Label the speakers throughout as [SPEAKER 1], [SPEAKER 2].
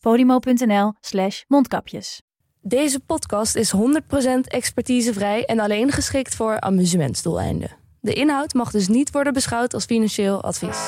[SPEAKER 1] podimo.nl slash mondkapjes.
[SPEAKER 2] Deze podcast is 100% expertisevrij en alleen geschikt voor amusementsdoeleinden. De inhoud mag dus niet worden beschouwd als financieel advies.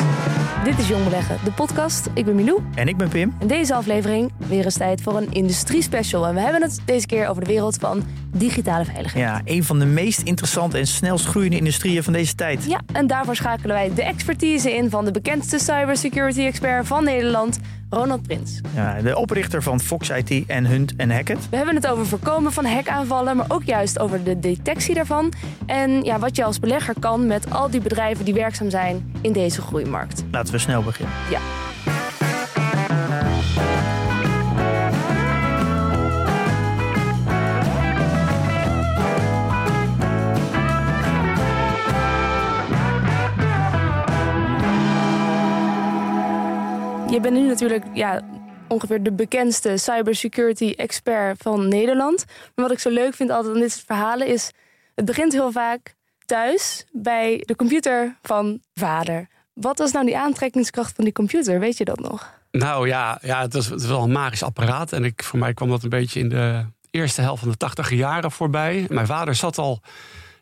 [SPEAKER 2] Dit is Jong Beleggen, de podcast. Ik ben Milou.
[SPEAKER 3] En ik ben Pim.
[SPEAKER 2] In deze aflevering weer eens tijd voor een industrie-special. En we hebben het deze keer over de wereld van digitale veiligheid.
[SPEAKER 3] Ja, een van de meest interessante en snelst groeiende industrieën van deze tijd.
[SPEAKER 2] Ja, en daarvoor schakelen wij de expertise in van de bekendste cybersecurity-expert van Nederland, Ronald Prins.
[SPEAKER 3] Ja, de oprichter van Fox IT en Hunt en Hackett.
[SPEAKER 2] We hebben het over voorkomen van hackaanvallen, maar ook juist over de detectie daarvan. En ja, wat je als belegger kan met al die bedrijven die werkzaam zijn in deze groeimarkt.
[SPEAKER 3] Laten we snel beginnen.
[SPEAKER 2] Ja. Je bent nu natuurlijk ja, ongeveer de bekendste cybersecurity expert van Nederland. Maar wat ik zo leuk vind altijd aan dit soort verhalen is... het begint heel vaak thuis bij de computer van vader. Wat was nou die aantrekkingskracht van die computer? Weet je dat nog?
[SPEAKER 4] Nou ja, ja het, was, wel een magisch apparaat. En ik, voor mij kwam dat een beetje in de eerste helft van de tachtige jaren voorbij. Mijn vader zat al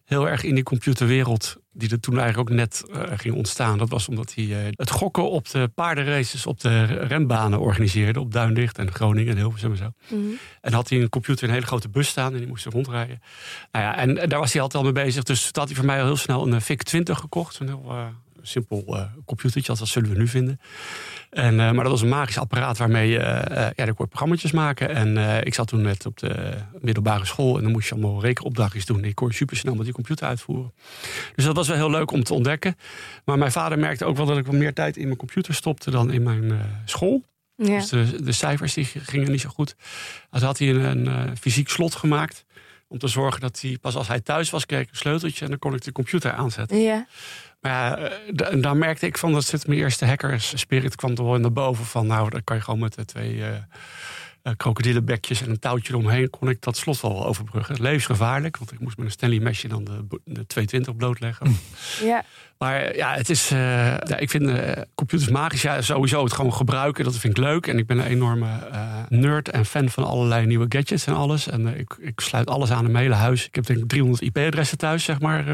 [SPEAKER 4] heel erg in die computerwereld die er toen eigenlijk ook net uh, ging ontstaan. Dat was omdat hij uh, het gokken op de paardenraces op de renbanen organiseerde. Op Duindicht en Groningen en Hilversum en zo.
[SPEAKER 2] Mhm.
[SPEAKER 4] En had hij een computer in een hele grote bus staan en die moest er rondrijden. Nou ja, en, en daar was hij altijd al mee bezig. Dus toen had hij voor mij al heel snel een VIC-20 gekocht. Zo'n heel uh, simpel computertje, als dat zullen we nu vinden. En, uh, maar dat was een magisch apparaat waarmee je uh, ja, daar kon je programma's maken. En uh, ik zat toen net op de middelbare school en dan moest je allemaal rekenopdrachtjes doen. Ik kon super snel met die computer uitvoeren. Dus dat was wel heel leuk om te ontdekken. Maar mijn vader merkte ook wel dat ik wat meer tijd in mijn computer stopte dan in mijn school.
[SPEAKER 2] Ja.
[SPEAKER 4] Dus de, de, cijfers die gingen niet zo goed. Dus had hij een, een fysiek slot gemaakt. Om te zorgen dat hij pas als hij thuis was, kreeg ik een sleuteltje en dan kon ik de computer aanzetten.
[SPEAKER 2] Ja.
[SPEAKER 4] Maar ja, en daar merkte ik van dat zit mijn eerste hackers spirit kwam er wel naar boven van nou, dan kan je gewoon met de twee uh, uh, krokodillenbekjes en een touwtje eromheen kon ik dat slot wel overbruggen. Levensgevaarlijk, want ik moest met een Stanley mesje dan de, de 220 blootleggen.
[SPEAKER 2] Ja.
[SPEAKER 4] Maar ja, het is, uh, ja, ik vind uh, computers magisch. Ja, sowieso het gewoon gebruiken, dat vind ik leuk. En ik ben een enorme uh, nerd en fan van allerlei nieuwe gadgets en alles. En ik, ik sluit alles aan in mijn hele huis. Ik heb denk ik 300 IP-adressen thuis, zeg maar,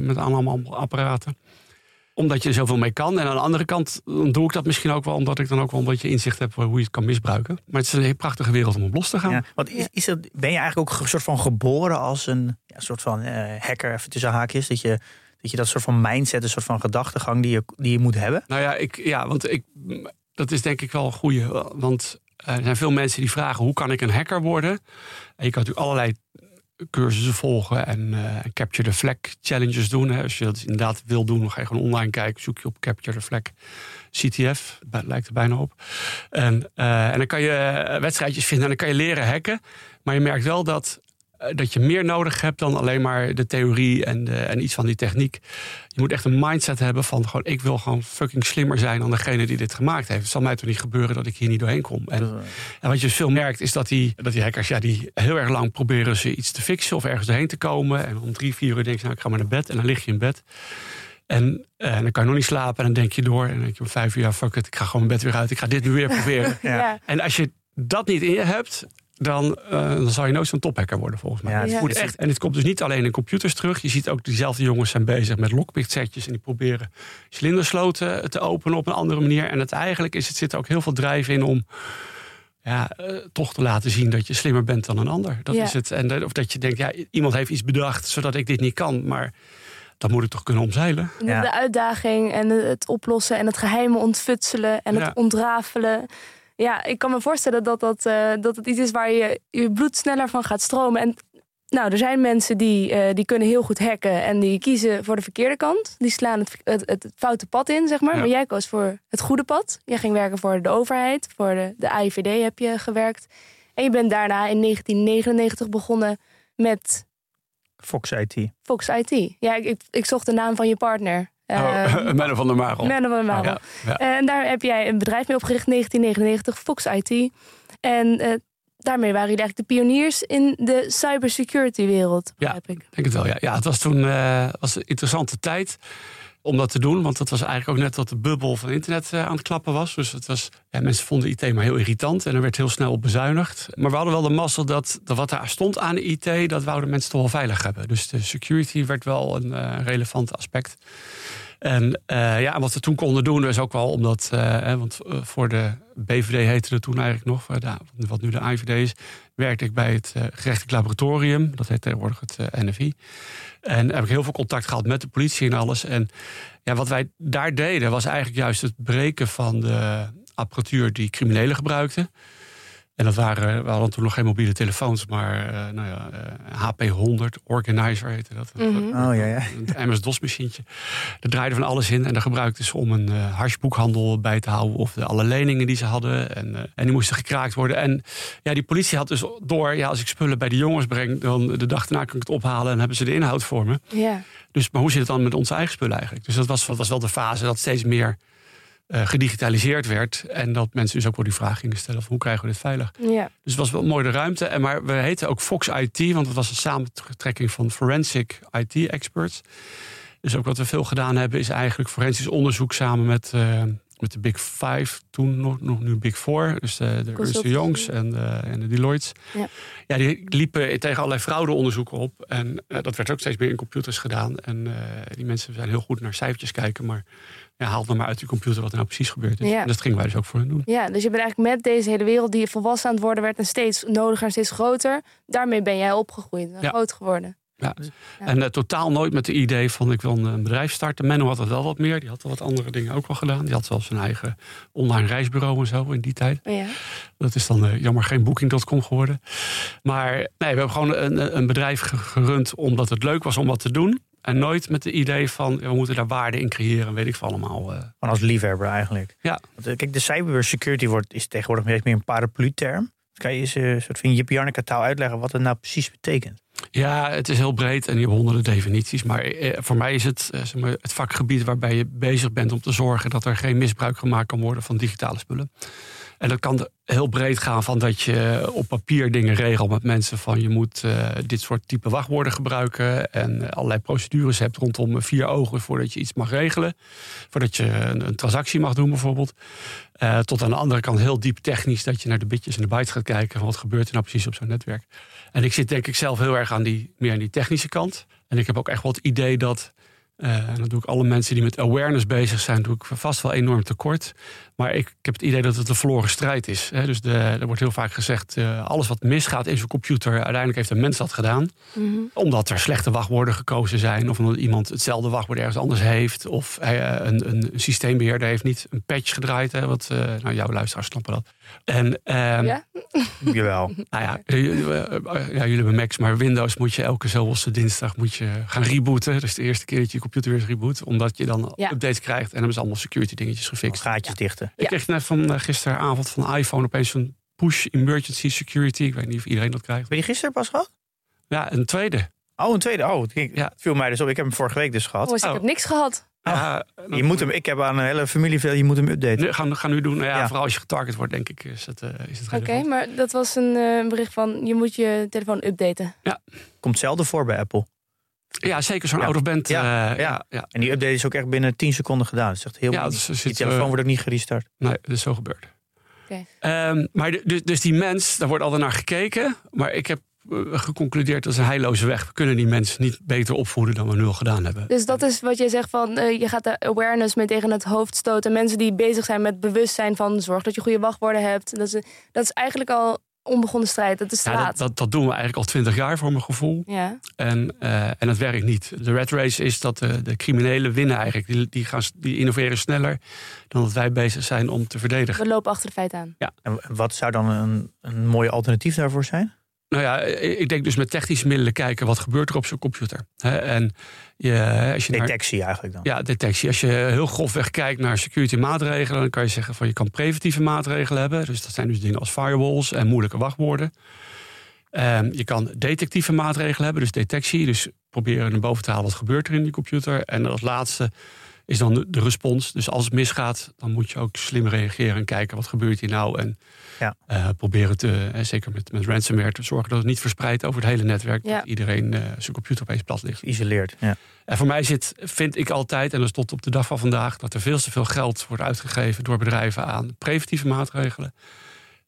[SPEAKER 4] met allemaal apparaten omdat je er zoveel mee kan. En aan de andere kant dan doe ik dat misschien ook wel omdat ik dan ook wel een beetje inzicht heb hoe je het kan misbruiken. Maar het is een hele prachtige wereld om op los te gaan.
[SPEAKER 3] Ja, want is, is het, ben je eigenlijk ook een soort van geboren als een ja, soort van uh, hacker, even tussen haakjes, dat je dat je dat soort van mindset, een soort van gedachtegang die je, die je moet hebben?
[SPEAKER 4] Nou ja, ik, ja, want ik, dat is denk ik wel een goede. Want er zijn veel mensen die vragen hoe kan ik een hacker worden? En je kan natuurlijk allerlei cursussen volgen en uh, Capture the Flag challenges doen. Hè. Als je dat inderdaad wil doen, ga je gewoon online kijken. Zoek je op Capture the Flag CTF, lijkt er bijna op. En, uh, en dan kan je wedstrijdjes vinden en dan kan je leren hacken. Maar je merkt wel dat dat je meer nodig hebt dan alleen maar de theorie en, de, en iets van die techniek. Je moet echt een mindset hebben van gewoon, ik wil gewoon fucking slimmer zijn dan degene die dit gemaakt heeft. Het zal mij toch niet gebeuren dat ik hier niet doorheen kom. En, en wat je veel merkt is dat die, dat die hackers, ja, die heel erg lang proberen ze iets te fixen of ergens doorheen te komen. En om drie, vier uur denk je, nou ik ga maar naar bed en dan lig je in bed. En, en dan kan je nog niet slapen en dan denk je door. En dan denk je om vijf uur, ja fuck it, ik ga gewoon mijn bed weer uit. Ik ga dit nu weer proberen.
[SPEAKER 2] Ja.
[SPEAKER 4] En als je dat niet in je hebt, dan, uh, dan zal je nooit zo'n tophacker worden volgens mij.
[SPEAKER 3] Ja,
[SPEAKER 4] het moet echt, en het komt dus niet alleen in computers terug. Je ziet ook diezelfde jongens zijn bezig met lockpick setjes. En die proberen cilindersloten te openen op een andere manier. En het eigenlijk is, het zit er ook heel veel drijf in om ja, uh, toch te laten zien dat je slimmer bent dan een ander. Dat
[SPEAKER 2] Ja.
[SPEAKER 4] is het. En de- of dat je denkt, ja, iemand heeft iets bedacht zodat ik dit niet kan. Maar dat moet ik toch kunnen omzeilen.
[SPEAKER 2] De,
[SPEAKER 3] Ja.
[SPEAKER 2] de uitdaging en het oplossen en het geheime ontfutselen en het ontrafelen. Ja, ik kan me voorstellen dat, dat, eh, dat het iets is waar je je bloed sneller van gaat stromen. En nou, er zijn mensen die, eh, die kunnen heel goed hacken en die kiezen voor de verkeerde kant. Die slaan het, het, het, het foute pad in, zeg maar.
[SPEAKER 4] Ja.
[SPEAKER 2] Maar jij koos voor het goede pad. Jij ging werken voor de overheid, voor de, de AIVD heb je gewerkt. En je bent daarna in 1999 begonnen met
[SPEAKER 3] Fox IT.
[SPEAKER 2] Fox IT. Ja, ik, ik, ik zocht de naam van je partner.
[SPEAKER 4] Oh,
[SPEAKER 2] Ehm,
[SPEAKER 4] Menno van der Marel.
[SPEAKER 2] Menno van der Marel.
[SPEAKER 4] Ja.
[SPEAKER 2] En daar heb jij een bedrijf mee opgericht, 1999, Fox IT. En eh, daarmee waren jullie eigenlijk de pioniers in de cybersecurity wereld,
[SPEAKER 4] Ja.
[SPEAKER 2] begrijp. Ik
[SPEAKER 4] denk het wel, ja. Ja, het was toen eh, was een interessante tijd om dat te doen. Want dat was eigenlijk ook net dat de bubbel van internet eh, aan het klappen was. Dus het was, mensen vonden IT maar heel irritant. En er werd heel snel op bezuinigd. Maar we hadden wel de mazzel dat, dat wat daar stond aan IT... dat wouden mensen toch wel veilig hebben. Dus de security werd wel een eh, relevant aspect. En eh, ja, wat we toen konden doen is ook wel omdat... eh, want eh, voor de BVD heette het toen eigenlijk nog... wat nu de IVD is... werkte ik bij het gerechtelijk laboratorium. Dat heet tegenwoordig het NFI. En heb ik heel veel contact gehad met de politie en alles. En ja, wat wij daar deden was eigenlijk juist het breken van de apparatuur die criminelen gebruikten. En dat waren, we hadden toen nog geen mobiele telefoons, maar eh, nou ja, eh, HP100, Organizer heette dat.
[SPEAKER 2] Mhm.
[SPEAKER 3] Oh ja, ja.
[SPEAKER 4] Een MS-DOS-machientje. Daar draaide van alles in. En daar gebruikten ze om een eh hashboekhandel bij te houden. Of de, alle leningen die ze hadden. En, eh, en die moesten gekraakt worden. En ja, die politie had dus door... Ja, als ik spullen bij de jongens breng... dan de dag daarna kan ik het ophalen... en hebben ze de inhoud voor me.
[SPEAKER 2] Ja.
[SPEAKER 4] Dus, maar hoe zit het dan met onze eigen spullen eigenlijk? Dus dat was, dat was wel de fase dat steeds meer eh, gedigitaliseerd werd. En dat mensen dus ook wel die vraag gingen stellen... van hoe krijgen we dit veilig?
[SPEAKER 2] ja.
[SPEAKER 4] Dus het was wel mooi de ruimte. En maar we heten ook Fox IT, want het was een samentrekking van forensic IT experts. Dus ook wat we veel gedaan hebben, is eigenlijk forensisch onderzoek samen met, eh, met de Big Five, toen nog, nog nu Big Four. Dus de, de Ernst. Youngs en de, en de Deloitte's.
[SPEAKER 2] Ja.
[SPEAKER 4] ja, die liepen tegen allerlei fraudeonderzoeken op. En eh, dat werd ook steeds meer in computers gedaan. En die mensen zijn heel goed naar cijfertjes kijken, maar ja, haal dan maar uit die computer wat er nou precies gebeurd is.
[SPEAKER 2] Ja.
[SPEAKER 4] En dat gingen wij dus ook voor hen doen.
[SPEAKER 2] ja, dus je bent eigenlijk met deze hele wereld die volwassen aan het worden werd... en steeds nodiger en steeds groter. Daarmee ben jij opgegroeid en
[SPEAKER 4] Ja.
[SPEAKER 2] groot geworden.
[SPEAKER 4] Ja.
[SPEAKER 2] Ja.
[SPEAKER 4] En eh, totaal nooit met de idee van ik wil een, een bedrijf starten. Menno had dat wel wat meer. Die had al wat andere dingen ook wel gedaan. Die had zelfs zijn eigen online reisbureau en zo in die tijd.
[SPEAKER 2] Ja.
[SPEAKER 4] Dat is dan eh, jammer geen booking.com geworden. Maar nee, we hebben gewoon een, een bedrijf ge- gerund omdat het leuk was om wat te doen. En nooit met het idee van we moeten daar waarde in creëren. Weet ik van allemaal. eh.
[SPEAKER 3] Gewoon als liefhebber eigenlijk.
[SPEAKER 4] Ja.
[SPEAKER 3] Want, eh, kijk, de cybersecurity wordt, is tegenwoordig meer een paraplu-term. Kan je eens eh, een soort van Jip Janneke taal uitleggen wat het nou precies betekent?
[SPEAKER 4] Ja, het is heel breed en je hebt honderden definities. Maar eh, voor mij is het eh, zeg maar, het vakgebied waarbij je bezig bent om te zorgen dat er geen misbruik gemaakt kan worden van digitale spullen. En dat kan heel breed gaan van dat je op papier dingen regelt met mensen van je moet eh, dit soort type wachtwoorden gebruiken en allerlei procedures hebt rondom vier ogen voordat je iets mag regelen. Voordat je een, transactie mag doen bijvoorbeeld. Eh, tot aan de andere kant heel diep technisch dat je naar de bitjes en de bytes gaat kijken van wat gebeurt er nou precies op zo'n netwerk. En ik zit denk ik zelf heel erg aan die, meer aan die technische kant. En ik heb ook echt wel het idee dat, en dat doe ik alle mensen die met awareness bezig zijn, doe ik vast wel enorm tekort. Maar ik, ik heb het idee dat het een verloren strijd is. Hè. Dus de, er wordt heel vaak gezegd, eh, alles wat misgaat in zo'n computer, uiteindelijk heeft een mens dat gedaan.
[SPEAKER 2] Mhm.
[SPEAKER 4] Omdat er slechte wachtwoorden gekozen zijn, of omdat iemand hetzelfde wachtwoord ergens anders heeft. Of eh, een, een systeembeheerder heeft niet een patch gedraaid. Hè, wat, eh, nou, jouw luisteraars snappen dat. En, ehm,
[SPEAKER 2] Ja?
[SPEAKER 3] Jawel.
[SPEAKER 4] nou ja, ja, jullie hebben Macs, maar Windows moet je elke zoveelste dinsdag moet je gaan rebooten. Dus de eerste keer dat je je computer weer reboot. Omdat je dan
[SPEAKER 2] Ja.
[SPEAKER 4] updates krijgt en hebben ze allemaal security dingetjes gefixt.
[SPEAKER 3] Gaatjes
[SPEAKER 4] Ik kreeg net van eh, gisteravond van iPhone opeens een push emergency security. Ik weet niet of iedereen dat krijgt.
[SPEAKER 3] Heb je gisteren pas gehad?
[SPEAKER 4] Ja, een tweede.
[SPEAKER 3] Oh, een tweede. Oh, het ging-
[SPEAKER 4] Ja.
[SPEAKER 3] het viel mij dus op. Ik heb hem vorige week dus gehad.
[SPEAKER 2] Oh, dus ik
[SPEAKER 4] Oh.
[SPEAKER 2] heb niks gehad.
[SPEAKER 4] Ja,
[SPEAKER 3] Je moet hem, ik heb aan een hele familie veel, je moet hem updaten.
[SPEAKER 4] nu, gaan, gaan nu doen. Nou ja,
[SPEAKER 3] Ja.
[SPEAKER 4] Vooral als je getarget wordt, denk ik, is het, eh, is het
[SPEAKER 2] Oké, maar dat was een eh, bericht van je moet je telefoon updaten.
[SPEAKER 3] Komt zelden voor bij Apple.
[SPEAKER 4] Ja, zeker zo'n
[SPEAKER 3] Ja.
[SPEAKER 4] out of band.
[SPEAKER 3] Ja,
[SPEAKER 4] eh,
[SPEAKER 3] ja.
[SPEAKER 4] ja, ja.
[SPEAKER 3] En die update is ook echt binnen 10 seconden gedaan. Dat is echt heel
[SPEAKER 4] Ja,
[SPEAKER 3] die,
[SPEAKER 4] dus er
[SPEAKER 3] die
[SPEAKER 4] zit,
[SPEAKER 3] telefoon
[SPEAKER 4] eh,
[SPEAKER 3] wordt ook niet gerestart.
[SPEAKER 4] Nee, dat is zo gebeurd.
[SPEAKER 2] Oké.
[SPEAKER 4] Ehm, maar de- dus, dus die mens, daar wordt altijd naar gekeken. Maar ik heb eh, geconcludeerd dat is een heilloze weg. We kunnen die mensen niet beter opvoeden dan we nu al gedaan hebben.
[SPEAKER 2] Dus dat is wat jij zegt van eh, je gaat de awareness mee tegen het hoofd stoten. Mensen die bezig zijn met bewustzijn van zorg dat je goede wachtwoorden hebt. Dat is, dat is eigenlijk al onbegonnen strijd. Dat is
[SPEAKER 4] Ja, dat, dat, dat doen we eigenlijk al twintig jaar voor mijn gevoel.
[SPEAKER 2] Ja.
[SPEAKER 4] En, eh, en het werkt niet. De red race is dat de, de criminelen winnen eigenlijk. Die, die, gaan, die innoveren sneller dan dat wij bezig zijn om te verdedigen.
[SPEAKER 2] We lopen achter de feiten aan.
[SPEAKER 3] En wat zou dan een, een mooi alternatief daarvoor zijn?
[SPEAKER 4] Nou ja, ik denk dus met technische middelen kijken wat gebeurt er op zo'n computer. En je, als je
[SPEAKER 3] detectie eigenlijk dan?
[SPEAKER 4] Ja, detectie. Als je heel grofweg kijkt naar security maatregelen, dan kan je zeggen van je kan preventieve maatregelen hebben. Dus dat zijn dus dingen als firewalls en moeilijke wachtwoorden. Um, je kan detectieve maatregelen hebben, dus detectie. Dus proberen naar boven te halen wat gebeurt er in die computer. En als laatste is dan de, respons. Dus als het misgaat, dan moet je ook slim reageren en kijken wat gebeurt hier nou. En ja. uh, proberen te, uh, zeker met, met ransomware, te zorgen dat het niet verspreidt over het hele netwerk. Dat iedereen uh, zijn computer opeens plat ligt.
[SPEAKER 3] Isoleerd. Ja.
[SPEAKER 4] En voor mij zit, vind ik altijd, en dat is tot op de dag van vandaag, dat er veel te veel geld wordt uitgegeven door bedrijven aan preventieve maatregelen.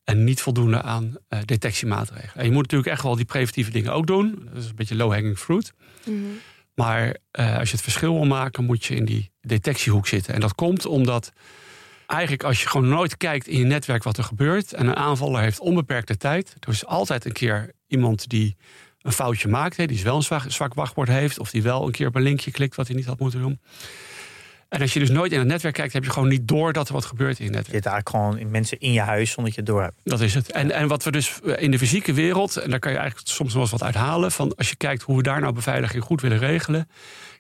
[SPEAKER 4] En niet voldoende aan uh, detectiemaatregelen. En je moet natuurlijk echt wel die preventieve dingen ook doen. Dat is een beetje low-hanging fruit. Mm -hmm. Maar uh, als je het verschil wil maken, moet je in die detectiehoek zitten. En dat komt omdat eigenlijk als je gewoon nooit kijkt in je netwerk wat er gebeurt. En een aanvaller heeft onbeperkte tijd. Er is altijd een keer iemand die een foutje maakt. Hè, die wel een zwak, zwak wachtwoord heeft. Of die wel een keer op een linkje klikt wat hij niet had moeten doen. En als je dus nooit in het netwerk kijkt, heb je gewoon niet door dat er wat gebeurt in het netwerk.
[SPEAKER 3] Je zit eigenlijk gewoon mensen in je huis zonder dat je het door hebt.
[SPEAKER 4] Dat is het. En, en wat we dus in de fysieke wereld, en daar kan je eigenlijk soms nog eens wat uithalen, van als je kijkt hoe we daar nou beveiliging goed willen regelen.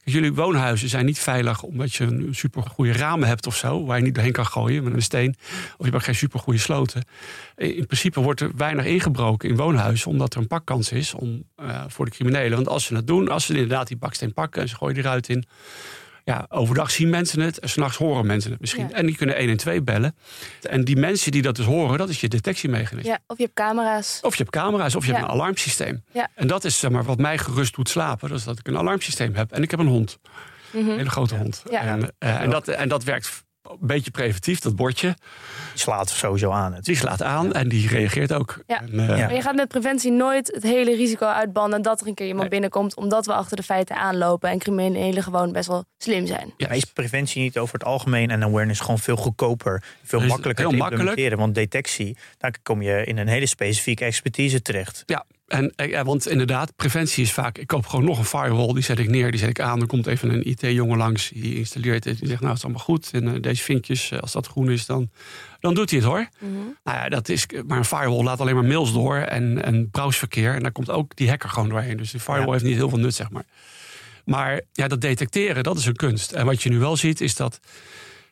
[SPEAKER 4] Jullie woonhuizen zijn niet veilig omdat je een super goede ramen hebt of zo, waar je niet doorheen kan gooien met een steen. Of je hebt geen super goede sloten. In principe wordt er weinig ingebroken in woonhuizen, omdat er een pakkans is om, uh, voor de criminelen. Want als ze het doen, als ze inderdaad die baksteen pakken en ze gooien die eruit in, ja, overdag zien mensen het en s'nachts horen mensen het misschien. En die kunnen 1 en 2 bellen. En die mensen die dat dus horen, dat is je detectiemechanisme.
[SPEAKER 2] Ja, of je hebt camera's.
[SPEAKER 4] Of je hebt camera's, of je hebt een alarmsysteem.
[SPEAKER 2] Ja.
[SPEAKER 4] En dat is zeg maar, wat mij gerust doet slapen. Dat is dat ik een alarmsysteem heb. En ik heb een hond. Een hele grote hond. En, uh, en, dat, en dat werkt een beetje preventief, dat bordje.
[SPEAKER 3] Die slaat sowieso aan.
[SPEAKER 4] Die slaat aan en die reageert ook.
[SPEAKER 2] Ja.
[SPEAKER 4] En,
[SPEAKER 2] uh, Maar je gaat met preventie nooit het hele risico uitbannen dat er een keer iemand nee. binnenkomt, omdat we achter de feiten aanlopen en criminelen gewoon best wel slim zijn.
[SPEAKER 3] Ja, maar is preventie niet over het algemeen en awareness gewoon veel goedkoper, veel makkelijker
[SPEAKER 4] heel
[SPEAKER 3] te implementeren?
[SPEAKER 4] makkelijk.
[SPEAKER 3] Want detectie, daar kom je in een hele specifieke expertise terecht.
[SPEAKER 4] Ja, en, ja, want inderdaad, preventie is vaak... ik koop gewoon nog een firewall, die zet ik neer, die zet ik aan. Er komt even een IT-jongen langs, die installeert het. Die zegt, nou, het is allemaal goed. En uh, deze vinkjes, als dat groen is, dan, dan doet hij het hoor.
[SPEAKER 2] Mm -hmm.
[SPEAKER 4] Nou ja, dat is, maar een firewall laat alleen maar mails door en, en browserverkeer. En daar komt ook die hacker gewoon doorheen. Dus die firewall ja. heeft niet heel veel nut, zeg maar. Maar ja, dat detecteren, dat is een kunst. En wat je nu wel ziet, is dat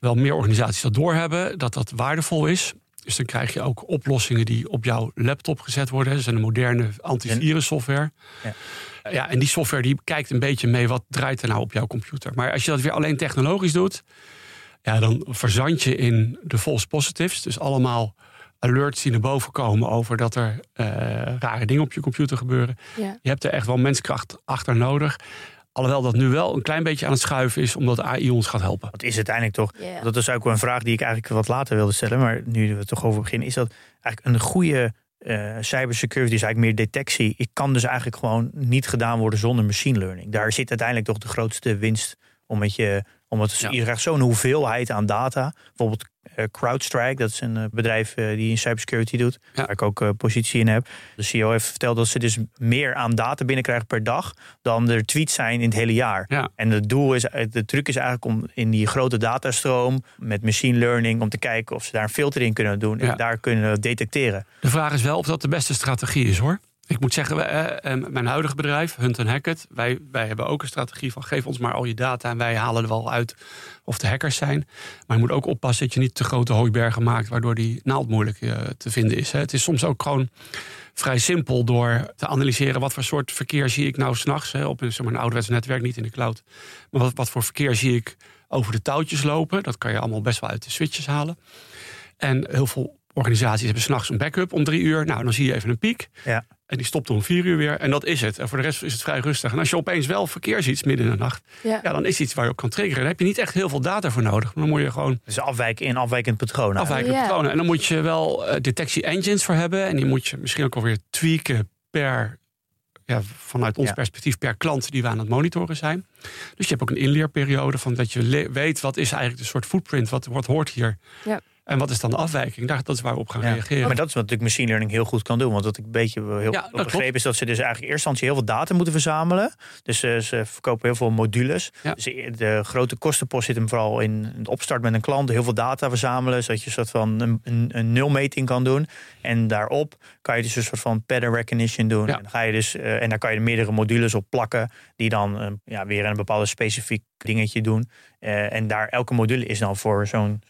[SPEAKER 4] wel meer organisaties dat doorhebben. Dat dat waardevol is. Dus dan krijg je ook oplossingen die op jouw laptop gezet worden. Dat is een moderne antivirussoftware.
[SPEAKER 3] Ja.
[SPEAKER 4] ja, en die software die kijkt een beetje mee wat draait er nou op jouw computer. Maar als je dat weer alleen technologisch doet, ja, dan verzand je in de false positives. Dus allemaal alerts die naar boven komen over dat er uh, rare dingen op je computer gebeuren.
[SPEAKER 2] Ja.
[SPEAKER 4] Je hebt er echt wel menskracht achter nodig. Alhoewel dat nu wel een klein beetje aan het schuiven is, omdat AI ons gaat helpen.
[SPEAKER 3] Wat is uiteindelijk toch?
[SPEAKER 2] Yeah.
[SPEAKER 3] Dat is ook wel een vraag die ik eigenlijk wat later wilde stellen. Maar nu we er toch over beginnen, is dat eigenlijk een goede uh, cybersecurity is eigenlijk meer detectie. Ik kan dus eigenlijk gewoon niet gedaan worden zonder machine learning. Daar zit uiteindelijk toch de grootste winst om met je. Omdat ja. je krijgt zo'n hoeveelheid aan data. Bijvoorbeeld CrowdStrike, dat is een uh, bedrijf uh, die in cybersecurity doet, ja. waar ik ook positie in heb. De CEO heeft verteld dat ze dus meer aan data binnenkrijgen per dag dan er tweets zijn in het hele jaar.
[SPEAKER 4] Ja.
[SPEAKER 3] En het doel is, de truc is eigenlijk om in die grote datastroom met machine learning om te kijken of ze daar een filter in kunnen doen en
[SPEAKER 4] ja.
[SPEAKER 3] daar kunnen detecteren.
[SPEAKER 4] De vraag is wel of dat de beste strategie is, hoor. Ik moet zeggen, wij, uh, mijn huidige bedrijf, Hunt Hackett, wij, wij hebben ook een strategie van geef ons maar al je data en wij halen er wel uit of de hackers zijn. Maar je moet ook oppassen dat je niet te grote hooibergen maakt, waardoor die naald moeilijk uh, te vinden is. Het is soms ook gewoon vrij simpel door te analyseren wat voor soort verkeer zie ik nou s'nachts op een, zeg maar, een ouderwets netwerk, niet in de cloud. Maar wat, wat voor verkeer zie ik over de touwtjes lopen? Dat kan je allemaal best wel uit de switches halen. En heel veel organisaties hebben s'nachts een backup om drie uur. Nou, dan zie je even een piek.
[SPEAKER 3] Ja.
[SPEAKER 4] En die stopt om vier uur weer. En dat is het. En voor de rest is het vrij rustig. En als je opeens wel verkeer ziet midden in de nacht.
[SPEAKER 2] Ja.
[SPEAKER 4] ja dan is iets waar je op kan triggeren. Dan heb je niet echt heel veel data voor nodig. Dan moet je gewoon...
[SPEAKER 3] Dus afwijken in afwijkend patroon.
[SPEAKER 4] Afwijkend
[SPEAKER 2] Ja.
[SPEAKER 4] patronen. En dan moet je wel uh, detectie engines voor hebben. En die moet je misschien ook alweer tweaken per... Ja, vanuit ons
[SPEAKER 3] Ja.
[SPEAKER 4] perspectief per klant die we aan het monitoren zijn. Dus je hebt ook een inleerperiode van dat je weet wat is eigenlijk de soort footprint, wat, wat hoort hier.
[SPEAKER 2] Ja.
[SPEAKER 4] En wat is dan de afwijking? Daar, dat is waar we op gaan
[SPEAKER 3] Ja.
[SPEAKER 4] reageren.
[SPEAKER 3] Maar dat is wat natuurlijk machine learning heel goed kan doen. Want wat ik een beetje heel
[SPEAKER 4] Ja, klopt.
[SPEAKER 3] is dat ze dus eigenlijk in eerste instantie heel veel data moeten verzamelen. Dus eh, ze verkopen heel veel modules.
[SPEAKER 4] Ja.
[SPEAKER 3] Dus de grote kostenpost zit hem vooral in het opstart met een klant. Heel veel data verzamelen, zodat je een soort van een, een, een nulmeting kan doen. En daarop kan je dus een soort van pattern recognition doen.
[SPEAKER 4] Ja.
[SPEAKER 3] En, dan ga je dus, eh, en daar kan je er meerdere modules op plakken. Die dan eh, ja, weer een bepaalde specifiek dingetje doen. Eh, en daar elke module is dan voor zo'n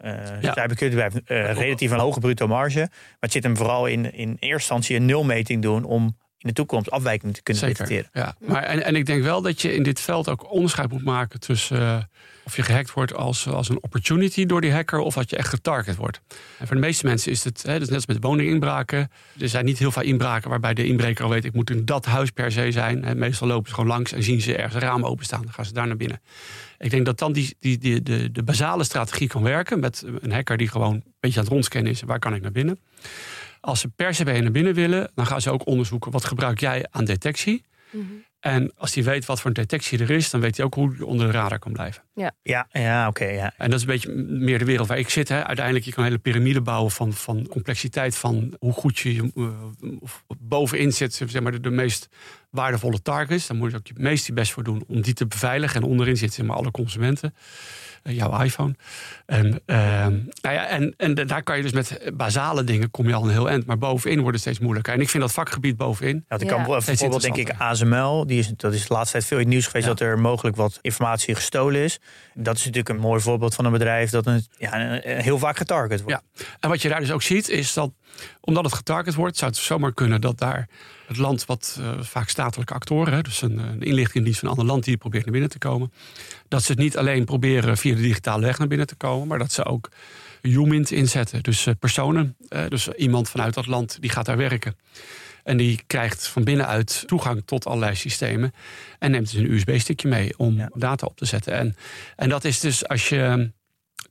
[SPEAKER 3] eh
[SPEAKER 4] Ja.
[SPEAKER 3] cybersecuritybedrijf eh, relatief een hoge bruto marge. Maar het zit hem vooral in, in eerste instantie een nulmeting doen om in de toekomst afwijking te kunnen detecteren.
[SPEAKER 4] Ja. Maar, en, en ik denk wel dat je in dit veld ook onderscheid moet maken tussen eh, of je gehackt wordt als, als een opportunity door die hacker of dat je echt getarget wordt. En voor de meeste mensen is het, hè, dat is net als met woninginbraken. Er zijn niet heel veel inbraken waarbij de inbreker al weet ik moet in dat huis per se zijn. En meestal lopen ze gewoon langs en zien ze ergens een raam openstaan. Dan gaan ze daar naar binnen. Ik denk dat dan die, die, die, de, de basale strategie kan werken met een hacker die gewoon een beetje aan het rondscannen is. Waar kan ik naar binnen? Als ze per se bij je naar binnen willen, dan gaan ze ook onderzoeken wat gebruik jij aan detectie.
[SPEAKER 2] Mhm.
[SPEAKER 4] En als hij weet wat voor een detectie er is, dan weet hij ook hoe hij onder de radar kan blijven.
[SPEAKER 3] Ja, ja oké. ja.
[SPEAKER 4] En dat is een beetje meer de wereld waar ik zit. Hè. Uiteindelijk je kan een hele piramide bouwen van, van complexiteit. Van hoe goed je of bovenin zit, zeg maar, de, de meest waardevolle targets. Dan moet je ook je meest je best voor doen om die te beveiligen. En onderin zitten maar, alle consumenten. Eh, jouw iPhone. En, ehm, nou ja, en, en da- daar kan je dus met basale dingen kom je al een heel eind. Maar bovenin wordt het steeds moeilijker. En ik vind dat vakgebied bovenin.
[SPEAKER 3] Ja, ik
[SPEAKER 2] Ja.
[SPEAKER 3] kan bijvoorbeeld denk ik. ASML, die is, dat is de laatste tijd veel in het nieuws geweest
[SPEAKER 4] Ja.
[SPEAKER 3] dat er mogelijk wat informatie gestolen is. Dat is natuurlijk een mooi voorbeeld van een bedrijf dat een, ja, een- een heel vaak getarget wordt.
[SPEAKER 4] Ja. En wat je daar dus ook ziet, is dat omdat het getarget wordt, zou het zomaar kunnen dat daar het land, wat eh, vaak statelijke actoren, dus een, een inlichtingendienst van een ander land die probeert naar binnen te komen, dat ze het niet alleen proberen via de digitale weg naar binnen te komen, maar dat ze ook humint inzetten. Dus eh, personen, eh, dus iemand vanuit dat land die gaat daar werken. En die krijgt van binnenuit toegang tot allerlei systemen. En neemt dus een USB-stickje mee om
[SPEAKER 3] Ja.
[SPEAKER 4] data op te zetten. En, en dat is dus als je